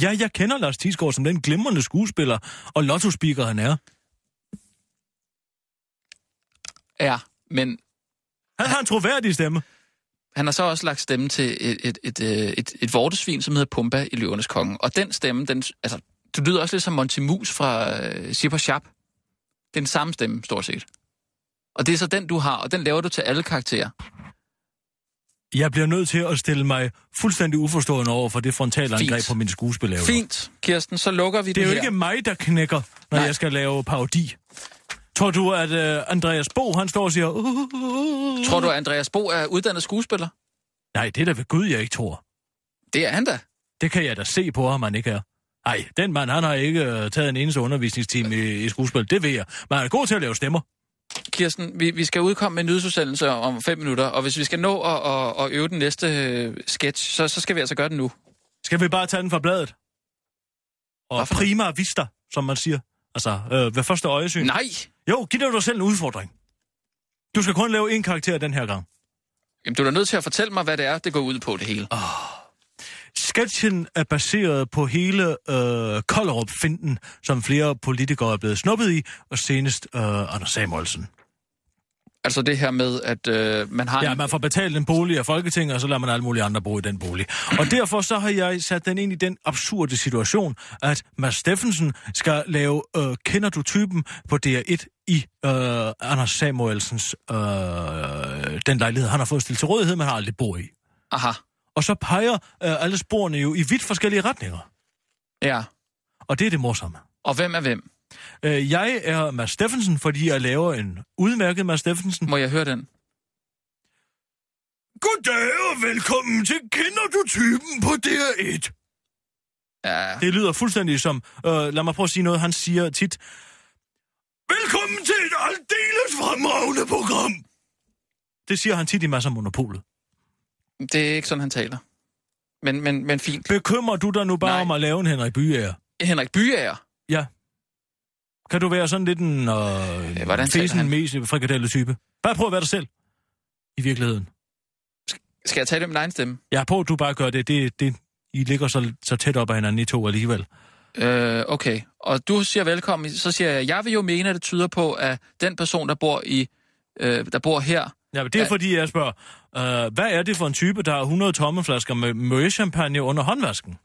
Ja, jeg kender Lars Thiesgaard som den glimrende skuespiller og lotto-speaker, han er. Ja, men Han har en troværdig stemme. Han har så også lagt stemme til et, et, et, et, et, et vortesvin, som hedder Pumba i Løvernes Konge. Og den stemme, den, altså, du lyder også lidt som Monty Mus fra øh, og Sharp. Det er den samme stemme, stort set. Og det er så den, du har, og den laver du til alle karakterer. Jeg bliver nødt til at stille mig fuldstændig uforstående over for det frontalangreb Fint. på min skuespillerevner. Fint, Kirsten, så lukker vi Det er den jo her. ikke mig, der knækker, når Nej. jeg skal lave parodi. Tror du, at uh, Andreas Bo, han står og siger... Uh, uh, uh, Tror du, at Andreas Bo er uddannet skuespiller? Nej, det er da ved Gud, jeg ikke tror. Det er han da. Det kan jeg da se på ham, han ikke er. Nej, den mand, han har ikke uh, taget en eneste undervisningstime i, i skuespil. Det ved jeg. Men han er god til at lave stemmer. Kirsten, vi, vi skal udkomme med en nyhedsudsendelse om fem minutter, og hvis vi skal nå at, at, at øve den næste øh, sketch, så, så skal vi altså gøre den nu. Skal vi bare tage den fra bladet? Og prima vista, som man siger. Altså, øh, ved første øjesyn. Nej! Jo, giv dig selv en udfordring. Du skal kun lave en karakter den her gang. Jamen, du er nødt til at fortælle mig, hvad det er, det går ud på det hele. Sketchen er baseret på hele øh, Kollerup-finden, som flere politikere er blevet snuppet i, og senest øh, Anders Samuelsen. Altså det her med, at øh, man har... Ja, en- man får betalt en bolig af Folketinget, og så lader man alle mulige andre bo i den bolig. Og derfor så har jeg sat den ind i den absurde situation, at Mads Steffensen skal lave øh, Kender du typen på DR1 i øh, Anders Samuelsens øh, den lejlighed, han har fået stillet til rådighed, men har aldrig boet i. Aha, Og så peger øh, alle sporene jo i vidt forskellige retninger. ja. Og det er det morsomme. Og hvem er hvem? Øh, jeg er Mads Steffensen, fordi jeg laver en udmærket Mads Steffensen. Må jeg høre den? Goddag og velkommen til Kender du typen på DR1. Ja, Det lyder fuldstændig som, øh, lad mig prøve at sige noget, han siger tit. Velkommen til et aldeles fremragende program. Det siger han tit i masser af monopolet. det er ikke sådan, han taler. Men, men, men fint. Bekymrer du dig nu bare Nej. om at lave en Henrik Byager? Henrik Byager. Ja. Kan du være sådan lidt en øh, hvordan fesen han? mese frikadelle type? Bare prøv at være dig selv. I virkeligheden. Skal jeg tale det med egen stemme? Er på, at du bare gør det. det, det I ligger så, så tæt op ad hinanden, I to alligevel. Øh, okay. Og du siger velkommen, så siger jeg, jeg vil jo mene, at det tyder på, at den person, der bor i, øh, der bor her, Ja, men det er Ja. fordi, jeg spørger, øh, hvad er det for en type, der har 100 tommeflasker med møgechampagne under håndvasken?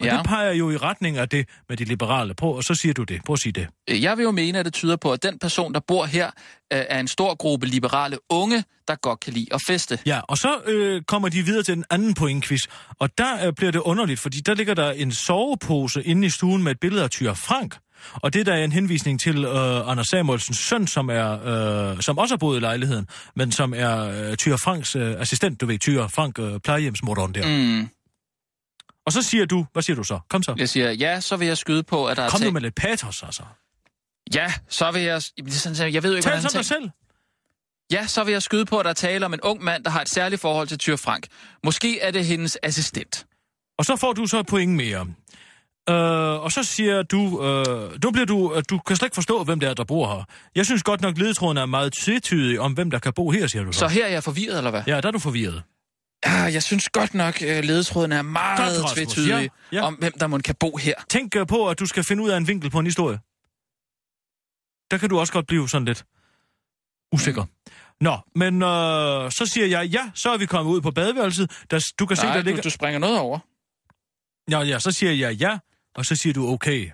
Og Ja. det peger jo i retning af det med de liberale på, og så siger du det. Prøv at sige det. Øh, Jeg vil jo mene, at det tyder på, at den person, der bor her, øh, er en stor gruppe liberale unge, der godt kan lide at feste. Ja, og så øh, kommer de videre til den anden pointquiz, og der øh, bliver det underligt, fordi der ligger der en sovepose inde i stuen med et billede af Tyre Frank. Og det der er en henvisning til øh, Anders Samuelsens søn, som er øh, som også har boet i lejligheden, men som er øh, Tyre Franks øh, assistent, du ved, Tyre Frank, øh, plejehjemsmorderen der. Mm. Og så siger du, hvad siger du så? Kom så. Jeg siger, ja, så vil jeg skyde på, at der Kom er nu tag- med lidt patos, altså. Ja, så vil jeg... Jamen, det er sådan, Jeg ved jo ikke, Tal som dig taler. selv. Ja, så vil jeg skyde på, at der er tale om en ung mand, der har et særligt forhold til Tyr Frank. Måske er det hendes assistent. Og så får du så et point mere. Øh, og så siger du, øh, nu bliver du, at du kan slet ikke forstå, hvem det er, der bor her. Jeg synes godt nok, ledetråden er meget tvetydig om, hvem der kan bo her, siger du så. Så her er jeg forvirret, eller hvad? Ja, der er du forvirret. Ah, jeg synes godt nok, at ledetråden er meget Godt, tvetydig Ja, ja. om, hvem der må kan bo her. Tænk øh, på, at du skal finde ud af en vinkel på en historie. Der kan du også godt blive sådan lidt usikker. Nå, men øh, så siger jeg, ja, så er vi kommet ud på badeværelset. Der, du kan se, Nej, der du, ligger... du springer noget over. Ja, ja, så siger jeg ja, og så siger du okay.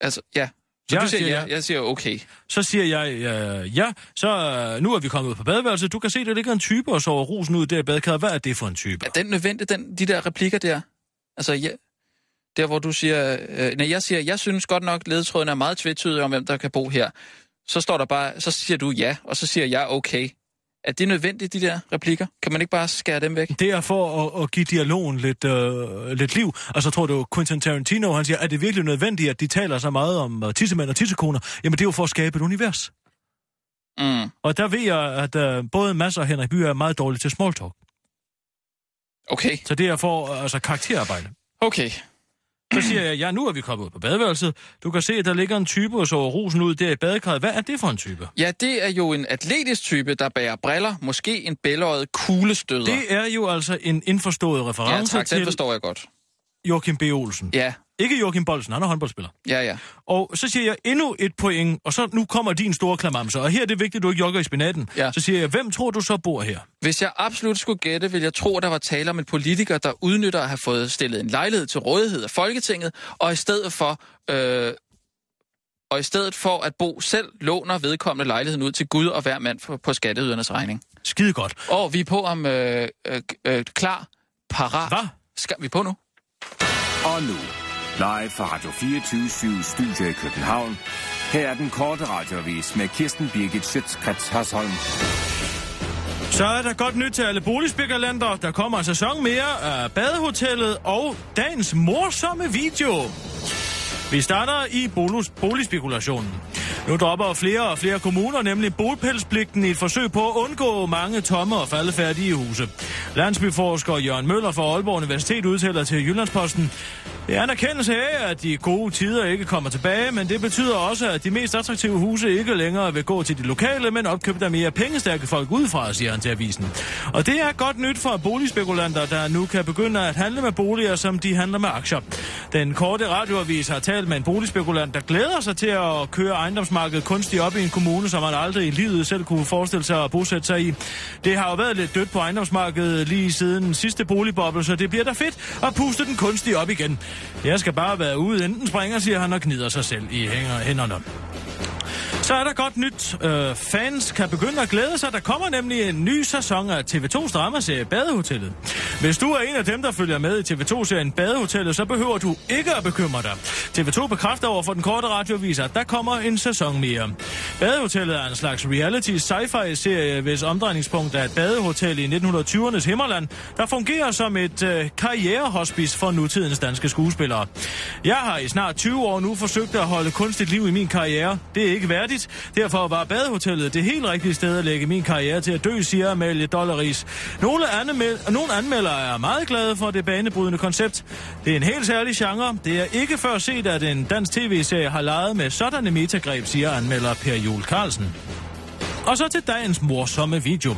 Altså, ja. Så Ja, du siger siger ja, jeg. jeg siger okay. Så siger jeg, øh, ja, så øh, nu er vi kommet ud på badeværelset. Du kan se, der ligger en type og sover rusen ud der i badekarret. Hvad er det for en type? Er den nødvendig, den, de der replikker der? Altså, ja, der hvor du siger... Øh, nej, jeg siger, jeg synes godt nok, ledetråden er meget tvetydig om, hvem der kan bo her. Så står der bare, så siger du ja, og så siger jeg okay. Er det nødvendigt, de der replikker? Kan man ikke bare skære dem væk? Det er for at, at give dialogen lidt, øh, lidt liv. Og så tror du, Quentin Tarantino, han siger, er det virkelig nødvendigt, at de taler så meget om uh, tissemænd og tissekoner? Jamen, det er jo for at skabe et univers. Mm, Og der ved jeg, at uh, både Mads og Henrik Byer er meget dårlige til small talk. okay, Så det er for altså, karakterarbejde. okay. Så siger jeg, ja, nu er vi kommet ud på badeværelset. Du kan se, at der ligger en type og sover rusen ud der i badekarret. Hvad er det for en type? Ja, det er jo en atletisk type, der bærer briller, måske en bæløjet kuglestøder. Det er jo altså en indforstået ja, reference tak, den til forstår jeg godt. Joachim B. Olsen. Ja, Ikke Joachim Bolsen, han er håndboldspiller. ja, ja. Og så siger jeg endnu et point, og så nu kommer din store klamamse. Og her er det vigtigt, at du ikke jogger i spinaten. Ja. Så siger jeg, hvem tror du så bor her? Hvis jeg absolut skulle gætte, vil jeg tro, at der var tale om en politiker, der udnytter at have fået stillet en lejlighed til rådighed af Folketinget, og i stedet for, øh, og i stedet for at bo selv, låner vedkommende lejligheden ud til Gud og hver mand for, på skatteydernes regning. Skide godt. Og vi er på om øh, øh, øh, klar, parat. Hvad? Skal vi på nu? Og nu, live fra Radio 24 Studio i København. Her er den korte radiovis med Kirsten Birgit Schøtzgrads Hasholm. Så er der godt nyt til alle boligspekulanter. Der kommer en sæson mere af Badehotellet og dagens morsomme video. Vi starter i bonus boligspekulationen. Nu dropper flere og flere kommuner nemlig bopælspligten i et forsøg på at undgå mange tomme og faldefærdige huse. Landsbyforsker Jørgen Møller fra Aalborg Universitet udtaler til Jyllandsposten, det er en erkendelse af, at de gode tider ikke kommer tilbage, men det betyder også, at de mest attraktive huse ikke længere vil gå til de lokale, men opkøbt af mere pengestærke folk udefra, siger han til avisen. Og det er godt nyt for boligspekulanter, der nu kan begynde at handle med boliger, som de handler med aktier. Den korte radioavis har talt med en boligspekulant, der glæder sig til at køre ejendomsmarkedet kunstigt op i en kommune, som han aldrig i livet selv kunne forestille sig at bosætte sig i. Det har jo været lidt dødt på ejendomsmarkedet lige siden sidste boligboble, så det bliver da fedt at puste den kunstigt op igen. Jeg skal bare være ude, enten springer, siger han og knider sig selv i hænderne. Så er der godt nyt. Øh, fans kan begynde at glæde sig. Der kommer nemlig en ny sæson af TV2's dramaserie Badehotellet. Hvis du er en af dem, der følger med i TV2-serien Badehotellet, så behøver du ikke at bekymre dig. TV2 bekræfter over for den korte radiovis, at der kommer en sæson mere. Badehotellet er en slags reality sci-fi-serie, hvis omdrejningspunkt er et badehotel i 1920'ernes Himmerland, der fungerer som et øh, karrierehospice for nutidens danske skuespillere. Jeg har i snart 20 år nu forsøgt at holde kunstigt liv i min karriere. Det er ikke værdigt. Derfor var badehotellet det helt rigtige sted at lægge min karriere til at dø, siger Amalie Dollaris. Nogle, anmel- nogle anmeldere er meget glade for det banebrydende koncept. Det er en helt særlig genre. Det er ikke før set, at en dansk tv-serie har leget med sådanne metagreb, siger anmelder Per Jul Carlsen. Og så til dagens morsomme video.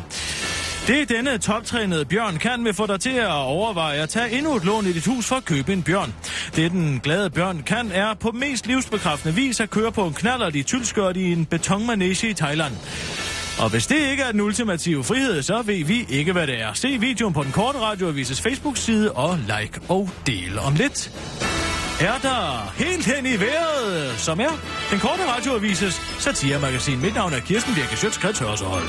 Det denne toptrænede bjørn kan vil få dig til at overveje at tage endnu et lån i dit hus for at købe en bjørn. Det den glade bjørn kan er på mest livsbekræftende vis at køre på en knaller i tylskørt i en betonmanege i Thailand. Og hvis det ikke er den ultimative frihed, så ved vi ikke, hvad det er. Se videoen på den korte radioavises Facebook-side og like og del om lidt. Er der helt hen i vejret, som er den korte radioavises satiremagasin. Mit navn er Kirsten Birke Sjøtskrets Hørsholm.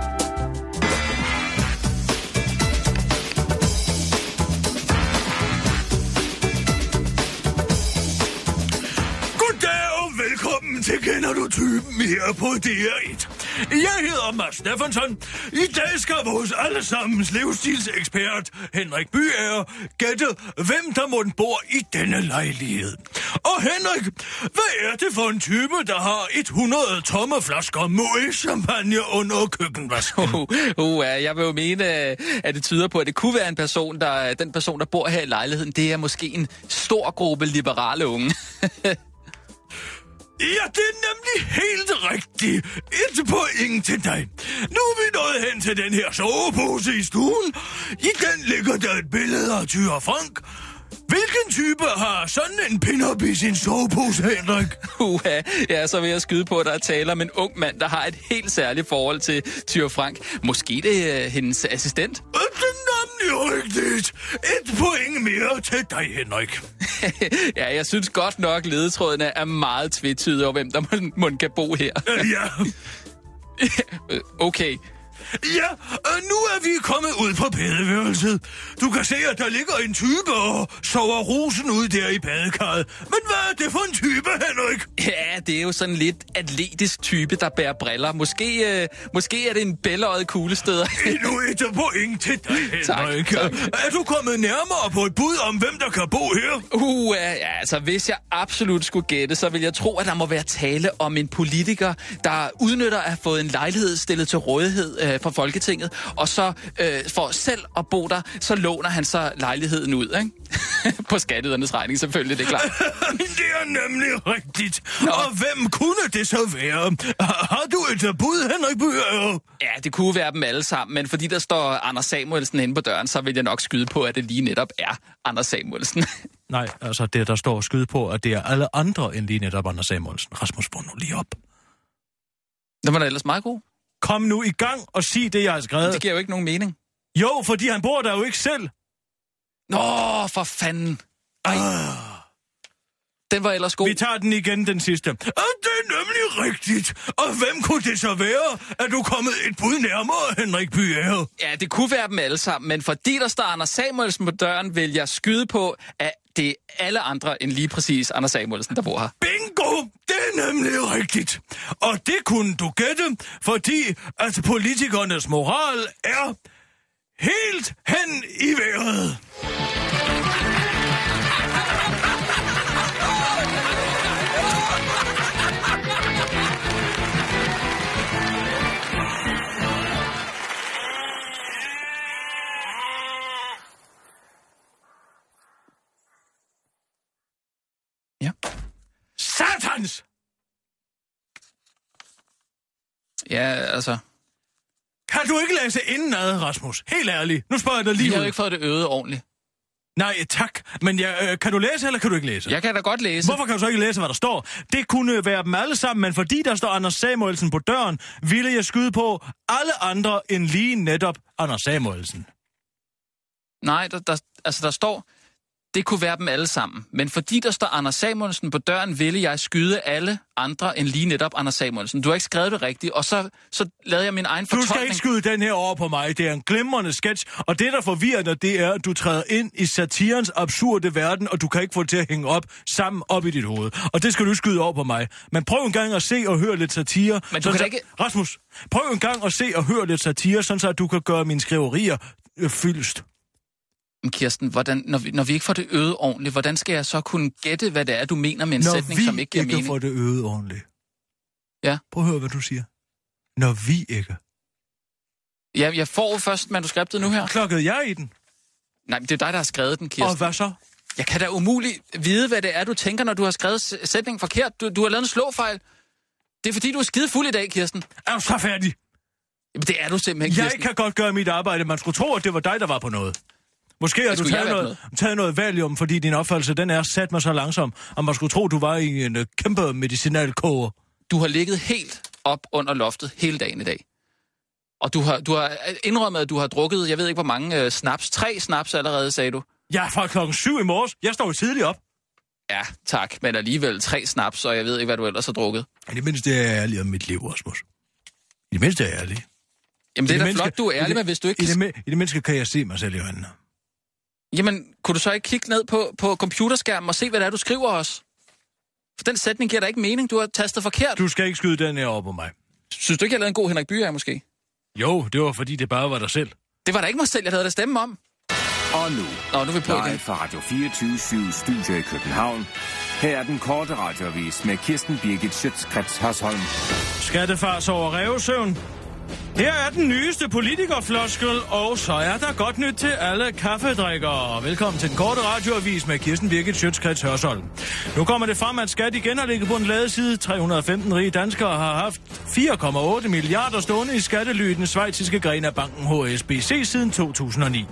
Til Kender du typen her på DR1. Jeg hedder Mads Steffensen. I dag skal vores allesammens livsstilsekspert Henrik Byager gætte, hvem der må bor i denne lejlighed. Og Henrik, hvad er det for en type, der har 100 tomme flasker Moet champagne under køkkenvasken? [LAUGHS] Uh, uh, jeg vil jo mene, øh, at det tyder på, at det kunne være en person, der, øh, den person, der bor her i lejligheden, det er måske en stor gruppe liberale unge. [LAUGHS] Ja, det er nemlig helt rigtigt. Et point til dig. Nu er vi nået hen til den her sovepose i stuen. I den ligger der et billede af Tyre Frank. Hvilken type har sådan en pin-up i sin sovepose, Henrik? Uh, ja, så vil jeg skyde på, at der er tale om en ung mand, der har et helt særligt forhold til Tyre Frank. Måske det er hendes assistent? Er nemlig rigtigt. Et point mere til dig, Henrik. [LAUGHS] ja, jeg synes godt nok, ledetrådene er meget tvetydige over, hvem der må, må kan bo her. Øh, ja. [LAUGHS] okay. Ja, øh, nu er vi kommet ud på badeværelset. Du kan se, at der ligger en type og sover rosen ud der i badekarret. Men hvad er det for en type, Henrik? Ja, det er jo sådan lidt atletisk type, der bærer briller. Måske, øh, måske er det en bællerøjet kuglestøder. Endnu et point til dig, [LAUGHS] Henrik. tak. Er du kommet nærmere på et bud om, hvem der kan bo her? Uh, ja, altså hvis jeg absolut skulle gætte, så vil jeg tro, at der må være tale om en politiker, der udnytter at have fået en lejlighed stillet til rådighed øh, fra Folketinget, og så øh, for selv at bo der, så låner han så lejligheden ud, ikke? [LAUGHS] på skatteydernes regning selvfølgelig, det er klart. [LAUGHS] det er nemlig rigtigt. Nå. Og hvem kunne det så være? Har du et bud, Henrik Bøger? Ja, det kunne være dem alle sammen, men fordi der står Anders Samuelsen inde på døren, så vil jeg nok skyde på, at det lige netop er Anders Samuelsen. [LAUGHS] Nej, altså det, der står skyde på, at det er alle andre end lige netop Anders Samuelsen. Rasmus, brug nu lige op. Det var da ellers meget god. Kom nu i gang og sig det, jeg har skrevet. Det giver jo ikke nogen mening. Jo, fordi han bor der jo ikke selv. Nå, for fanden. Ej. Ah. Den var ellers god. Vi tager den igen, den sidste. Og det er nemlig rigtigt. Og hvem kunne det så være? Er du kommet et bud nærmere, Henrik Byer? Ja, det kunne være dem alle sammen, men fordi der står Anders Samuelsen på døren, vil jeg skyde på, at det er alle andre end lige præcis Anders Samuelsen, der bor her. Det er nemlig rigtigt. Og det kunne du gætte, fordi at politikernes moral er helt hen i vejret. Ja. Satans! Ja, altså... Kan du ikke læse indenad, Rasmus? Helt ærligt. Nu spørger jeg dig lige har jo ud. ikke fået det øvet ordentligt. Nej, tak. Men jeg, øh, kan du læse, eller kan du ikke læse? Jeg kan da godt læse. Hvorfor kan du så ikke læse, hvad der står? Det kunne være dem alle sammen, men fordi der står Anders Samuelsen på døren, ville jeg skyde på alle andre end lige netop Anders Samuelsen. Nej, der, der, altså der står, det kunne være dem alle sammen. Men fordi der står Anders Samuelsen på døren, ville jeg skyde alle andre end lige netop Anders Samuelsen. Du har ikke skrevet det rigtigt, og så, så lavede jeg min egen Du skal fortolkning. ikke skyde den her over på mig. Det er en glimrende sketch, og det, der forvirrer dig, det er, at du træder ind i satirens absurde verden, og du kan ikke få det til at hænge op sammen op i dit hoved. Og det skal du skyde over på mig. Men prøv en gang at se og høre lidt satire. Men du kan så- ikke- Rasmus, prøv en gang at se og høre lidt satire, sådan så at du kan gøre mine skriverier øh, fyldest. Kirsten, hvordan, når, vi, når vi ikke får det øvet ordentligt, hvordan skal jeg så kunne gætte, hvad det er, du mener med en Når sætning, vi som ikke giver ikke mening? får det øvet ordentligt. Ja. Prøv at høre, hvad du siger. Når vi ikke. Ja, jeg får først manuskriptet nu her. Klokkede jeg i den? Nej, men det er dig, der har skrevet den, Og Kirsten. hvad så? Jeg kan da umuligt vide, hvad det er, du tænker, når du har skrevet sætningen forkert. Du, du har lavet en slåfejl. Det er fordi, du er skide fuld i dag, Kirsten. Er du så færdig? Jamen, det er du simpelthen, Jeg Kirsten. kan godt gøre mit arbejde. Man skulle tro, at det var dig, der var på noget. Måske har du taget på noget, taget noget valium, fordi din opfattelse den er sat mig så langsom, og man skulle tro, du var i en uh, kæmpe medicinalkoger. Du har ligget helt op under loftet hele dagen i dag. Og du har, du har indrømmet, at du har drukket, jeg ved ikke hvor mange øh, snaps. Tre snaps allerede, sagde du. Er fra klokken syv i morges. Jeg står jo tidligt op. Ja, tak. Men alligevel tre snaps, og jeg ved ikke, hvad du ellers har drukket. I det mindste er jeg ærlig om mit liv, Rasmus. I det mindste er jeg ærlig. Jamen, det I er da flot, du er ærlig, det- men hvis du ikke... I det, I det mindste kan jeg se mig selv i øjnene. Jamen, kunne du så ikke kigge ned på, på computerskærmen og se, hvad det er, du skriver os? For den sætning giver da ikke mening. Du har tastet forkert. Du... Skal ikke skyde den her over på mig. Synes du ikke, jeg lavede en god Henrik Byer, måske? Jo, det var fordi, det bare var dig selv. Det var da ikke mig selv, jeg havde da stemme om. Og nu, Nå, nu er vi på live igen. fra Radio 24 Studio i København. Her er den korte radiovis med Kirsten Birgit Schøtzgrads Hasholm. Skattefars over revsøvn. Her er den nyeste politikerfloskel, og så er der godt nyt til alle kaffedrikkere. Velkommen til den korte radioavis med Kirsten Birgit Schøtzgrads Hørsholm. Nu kommer det frem, at skat igen har ligget på en ladeside. 315 rige danskere har haft 4,8 milliarder stående i skattely i den svejtiske gren af banken HSBC siden 2009.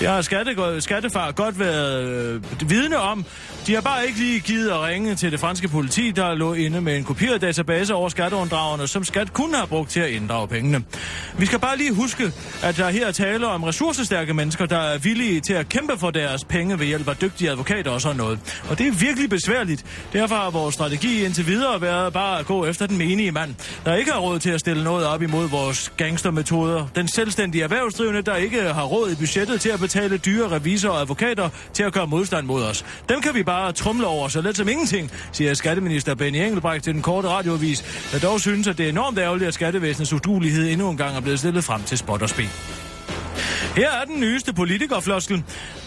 Det har skatte, skattefar godt været øh, vidne om. De har bare ikke lige givet at ringe til det franske politi, der lå inde med en kopieret database over skatteunddragerne, som skat kunne have brugt til at inddrage pengene. Vi skal bare lige huske, at der her taler om ressourcestærke mennesker, der er villige til at kæmpe for deres penge ved hjælp af dygtige advokater og sådan noget. Og det er virkelig besværligt. Derfor har vores strategi indtil videre været bare at gå efter den menige mand, der ikke har råd til at stille noget op imod vores gangstermetoder. Den selvstændige erhvervsdrivende, der ikke har råd i budgettet til at betale dyre revisorer og advokater til at gøre modstand mod os. Dem kan vi bare trumle over så let som ingenting, siger skatteminister Benny Engelbrecht til den korte radioavis, der dog synes, at det er enormt ærgerligt, at skattevæsenets udulighed endnu en gang er blevet stillet frem til spot og spe. Her er den nyeste politikerfloskel.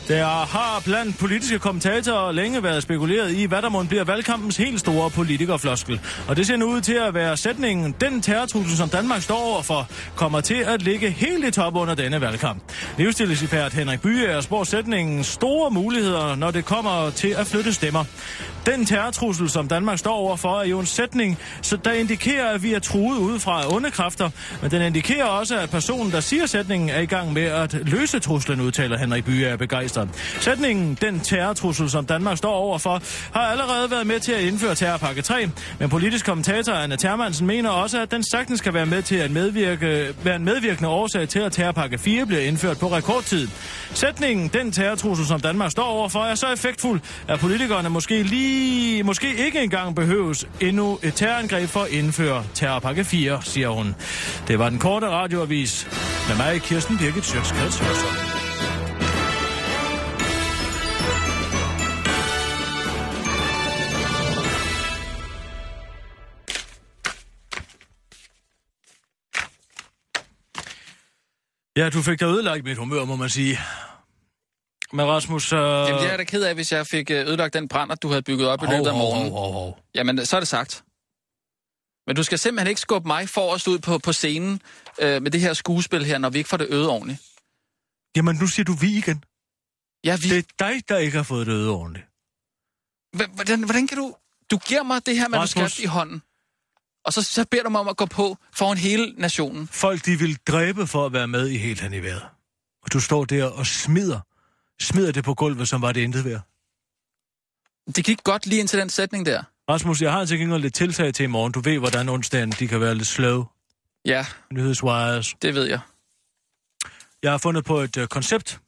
Der har blandt politiske kommentatorer længe været spekuleret i, hvad der må bliver valgkampens helt store politikerfloskel. Og det ser nu ud til at være sætningen, den terrortrussel, som Danmark står overfor, kommer til at ligge helt i top under denne valgkamp. Livsstilsekspert Henrik Byer spår sætningen store muligheder, når det kommer til at flytte stemmer. Den terrortrussel, som Danmark står overfor, er jo en sætning, så der indikerer, at vi er truet udefra af onde kræfter, men den indikerer også, at personen, der siger sætningen, er i gang med at løse truslen, udtaler Henrik Byer er begejstret. Sætningen, den terrortrussel, som Danmark står overfor, har allerede været med til at indføre terrorpakke 3, men politisk kommentator Anna Termansen mener også, at den sagtens kan være med til at medvirke, være en medvirkende årsag til, at terrorpakke 4 bliver indført på rekordtid. Sætningen, den terrortrussel, som Danmark står overfor, er så effektfuld, at politikerne måske lige, måske ikke engang behøves endnu et terrorangreb for at indføre terrorpakke 4, siger hun. Det var den korte radioavis med mig, Kirsten Birgit Sjøtskreds Ja, du fik da ødelagt mit humør, må man sige. Men Rasmus... Øh... Jamen, det er jeg da ked af, hvis jeg fik øh, ødelagt den brænder, du havde bygget op i løbet af morgenen. Hov, hov, hov. Jamen, så er det sagt. Men du skal simpelthen ikke skubbe mig forrest ud på, på scenen øh, med det her skuespil her, når vi ikke får det øget ordentligt. Jamen, nu siger du vi igen. Ja, vi... Det er dig, der ikke har fået det øde ordentligt. Hvordan, hvordan kan du... Du giver mig det her manuskript i hånden, og så, så beder du mig om at gå på foran hele nationen. Folk, de vil dræbe for at være med i helt hen i vejret. Og du står der og smider. Smider det på gulvet, som var det intet værd. Det gik godt lige indtil den sætning der. Rasmus, jeg har til gengæld lidt tiltag til i morgen. Du ved, hvordan onsdagen de kan være lidt slow. Ja, Nyhedswires. det ved jeg. Jeg har fundet på et uh, koncept.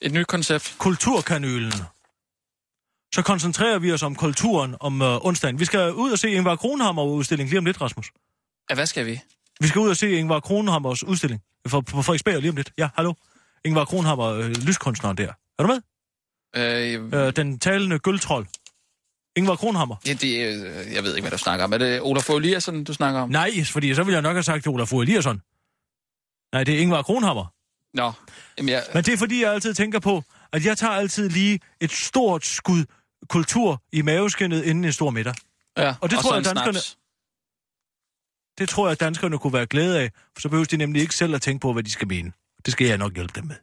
Et nyt koncept. Kulturkanylen. Så koncentrerer vi os om kulturen om uh, onsdagen. Vi skal ud og se Ingvar Kronhammer udstilling lige om lidt, Rasmus. Ja, hvad skal vi? Vi skal ud og se Ingvar Kronhammers udstilling for, på Frederiksberg lige om lidt. Ja, hallo. Ingvar Kronhammer, øh, lyskunstneren der. Er du med? Øh, Øh, den talende gøltrold. Ingvar Kronhammer. ja, det, øh, jeg ved ikke, hvad du snakker om. Er det Olaf Eliasson, du snakker om? Nej, fordi så ville jeg nok have sagt til Olaf Eliasson. Nej, det er Ingvar Kronhammer. Nå, jamen jeg, Men det er fordi, jeg altid tænker på, at jeg tager altid lige et stort skud kultur i maveskinnet inden en stor middag. ja, og det tror så jeg, danskerne- snaps. Det tror jeg, danskerne kunne være glade af, for så behøver de nemlig ikke selv at tænke på, hvad de skal mene. Det skal jeg nok hjælpe dem med.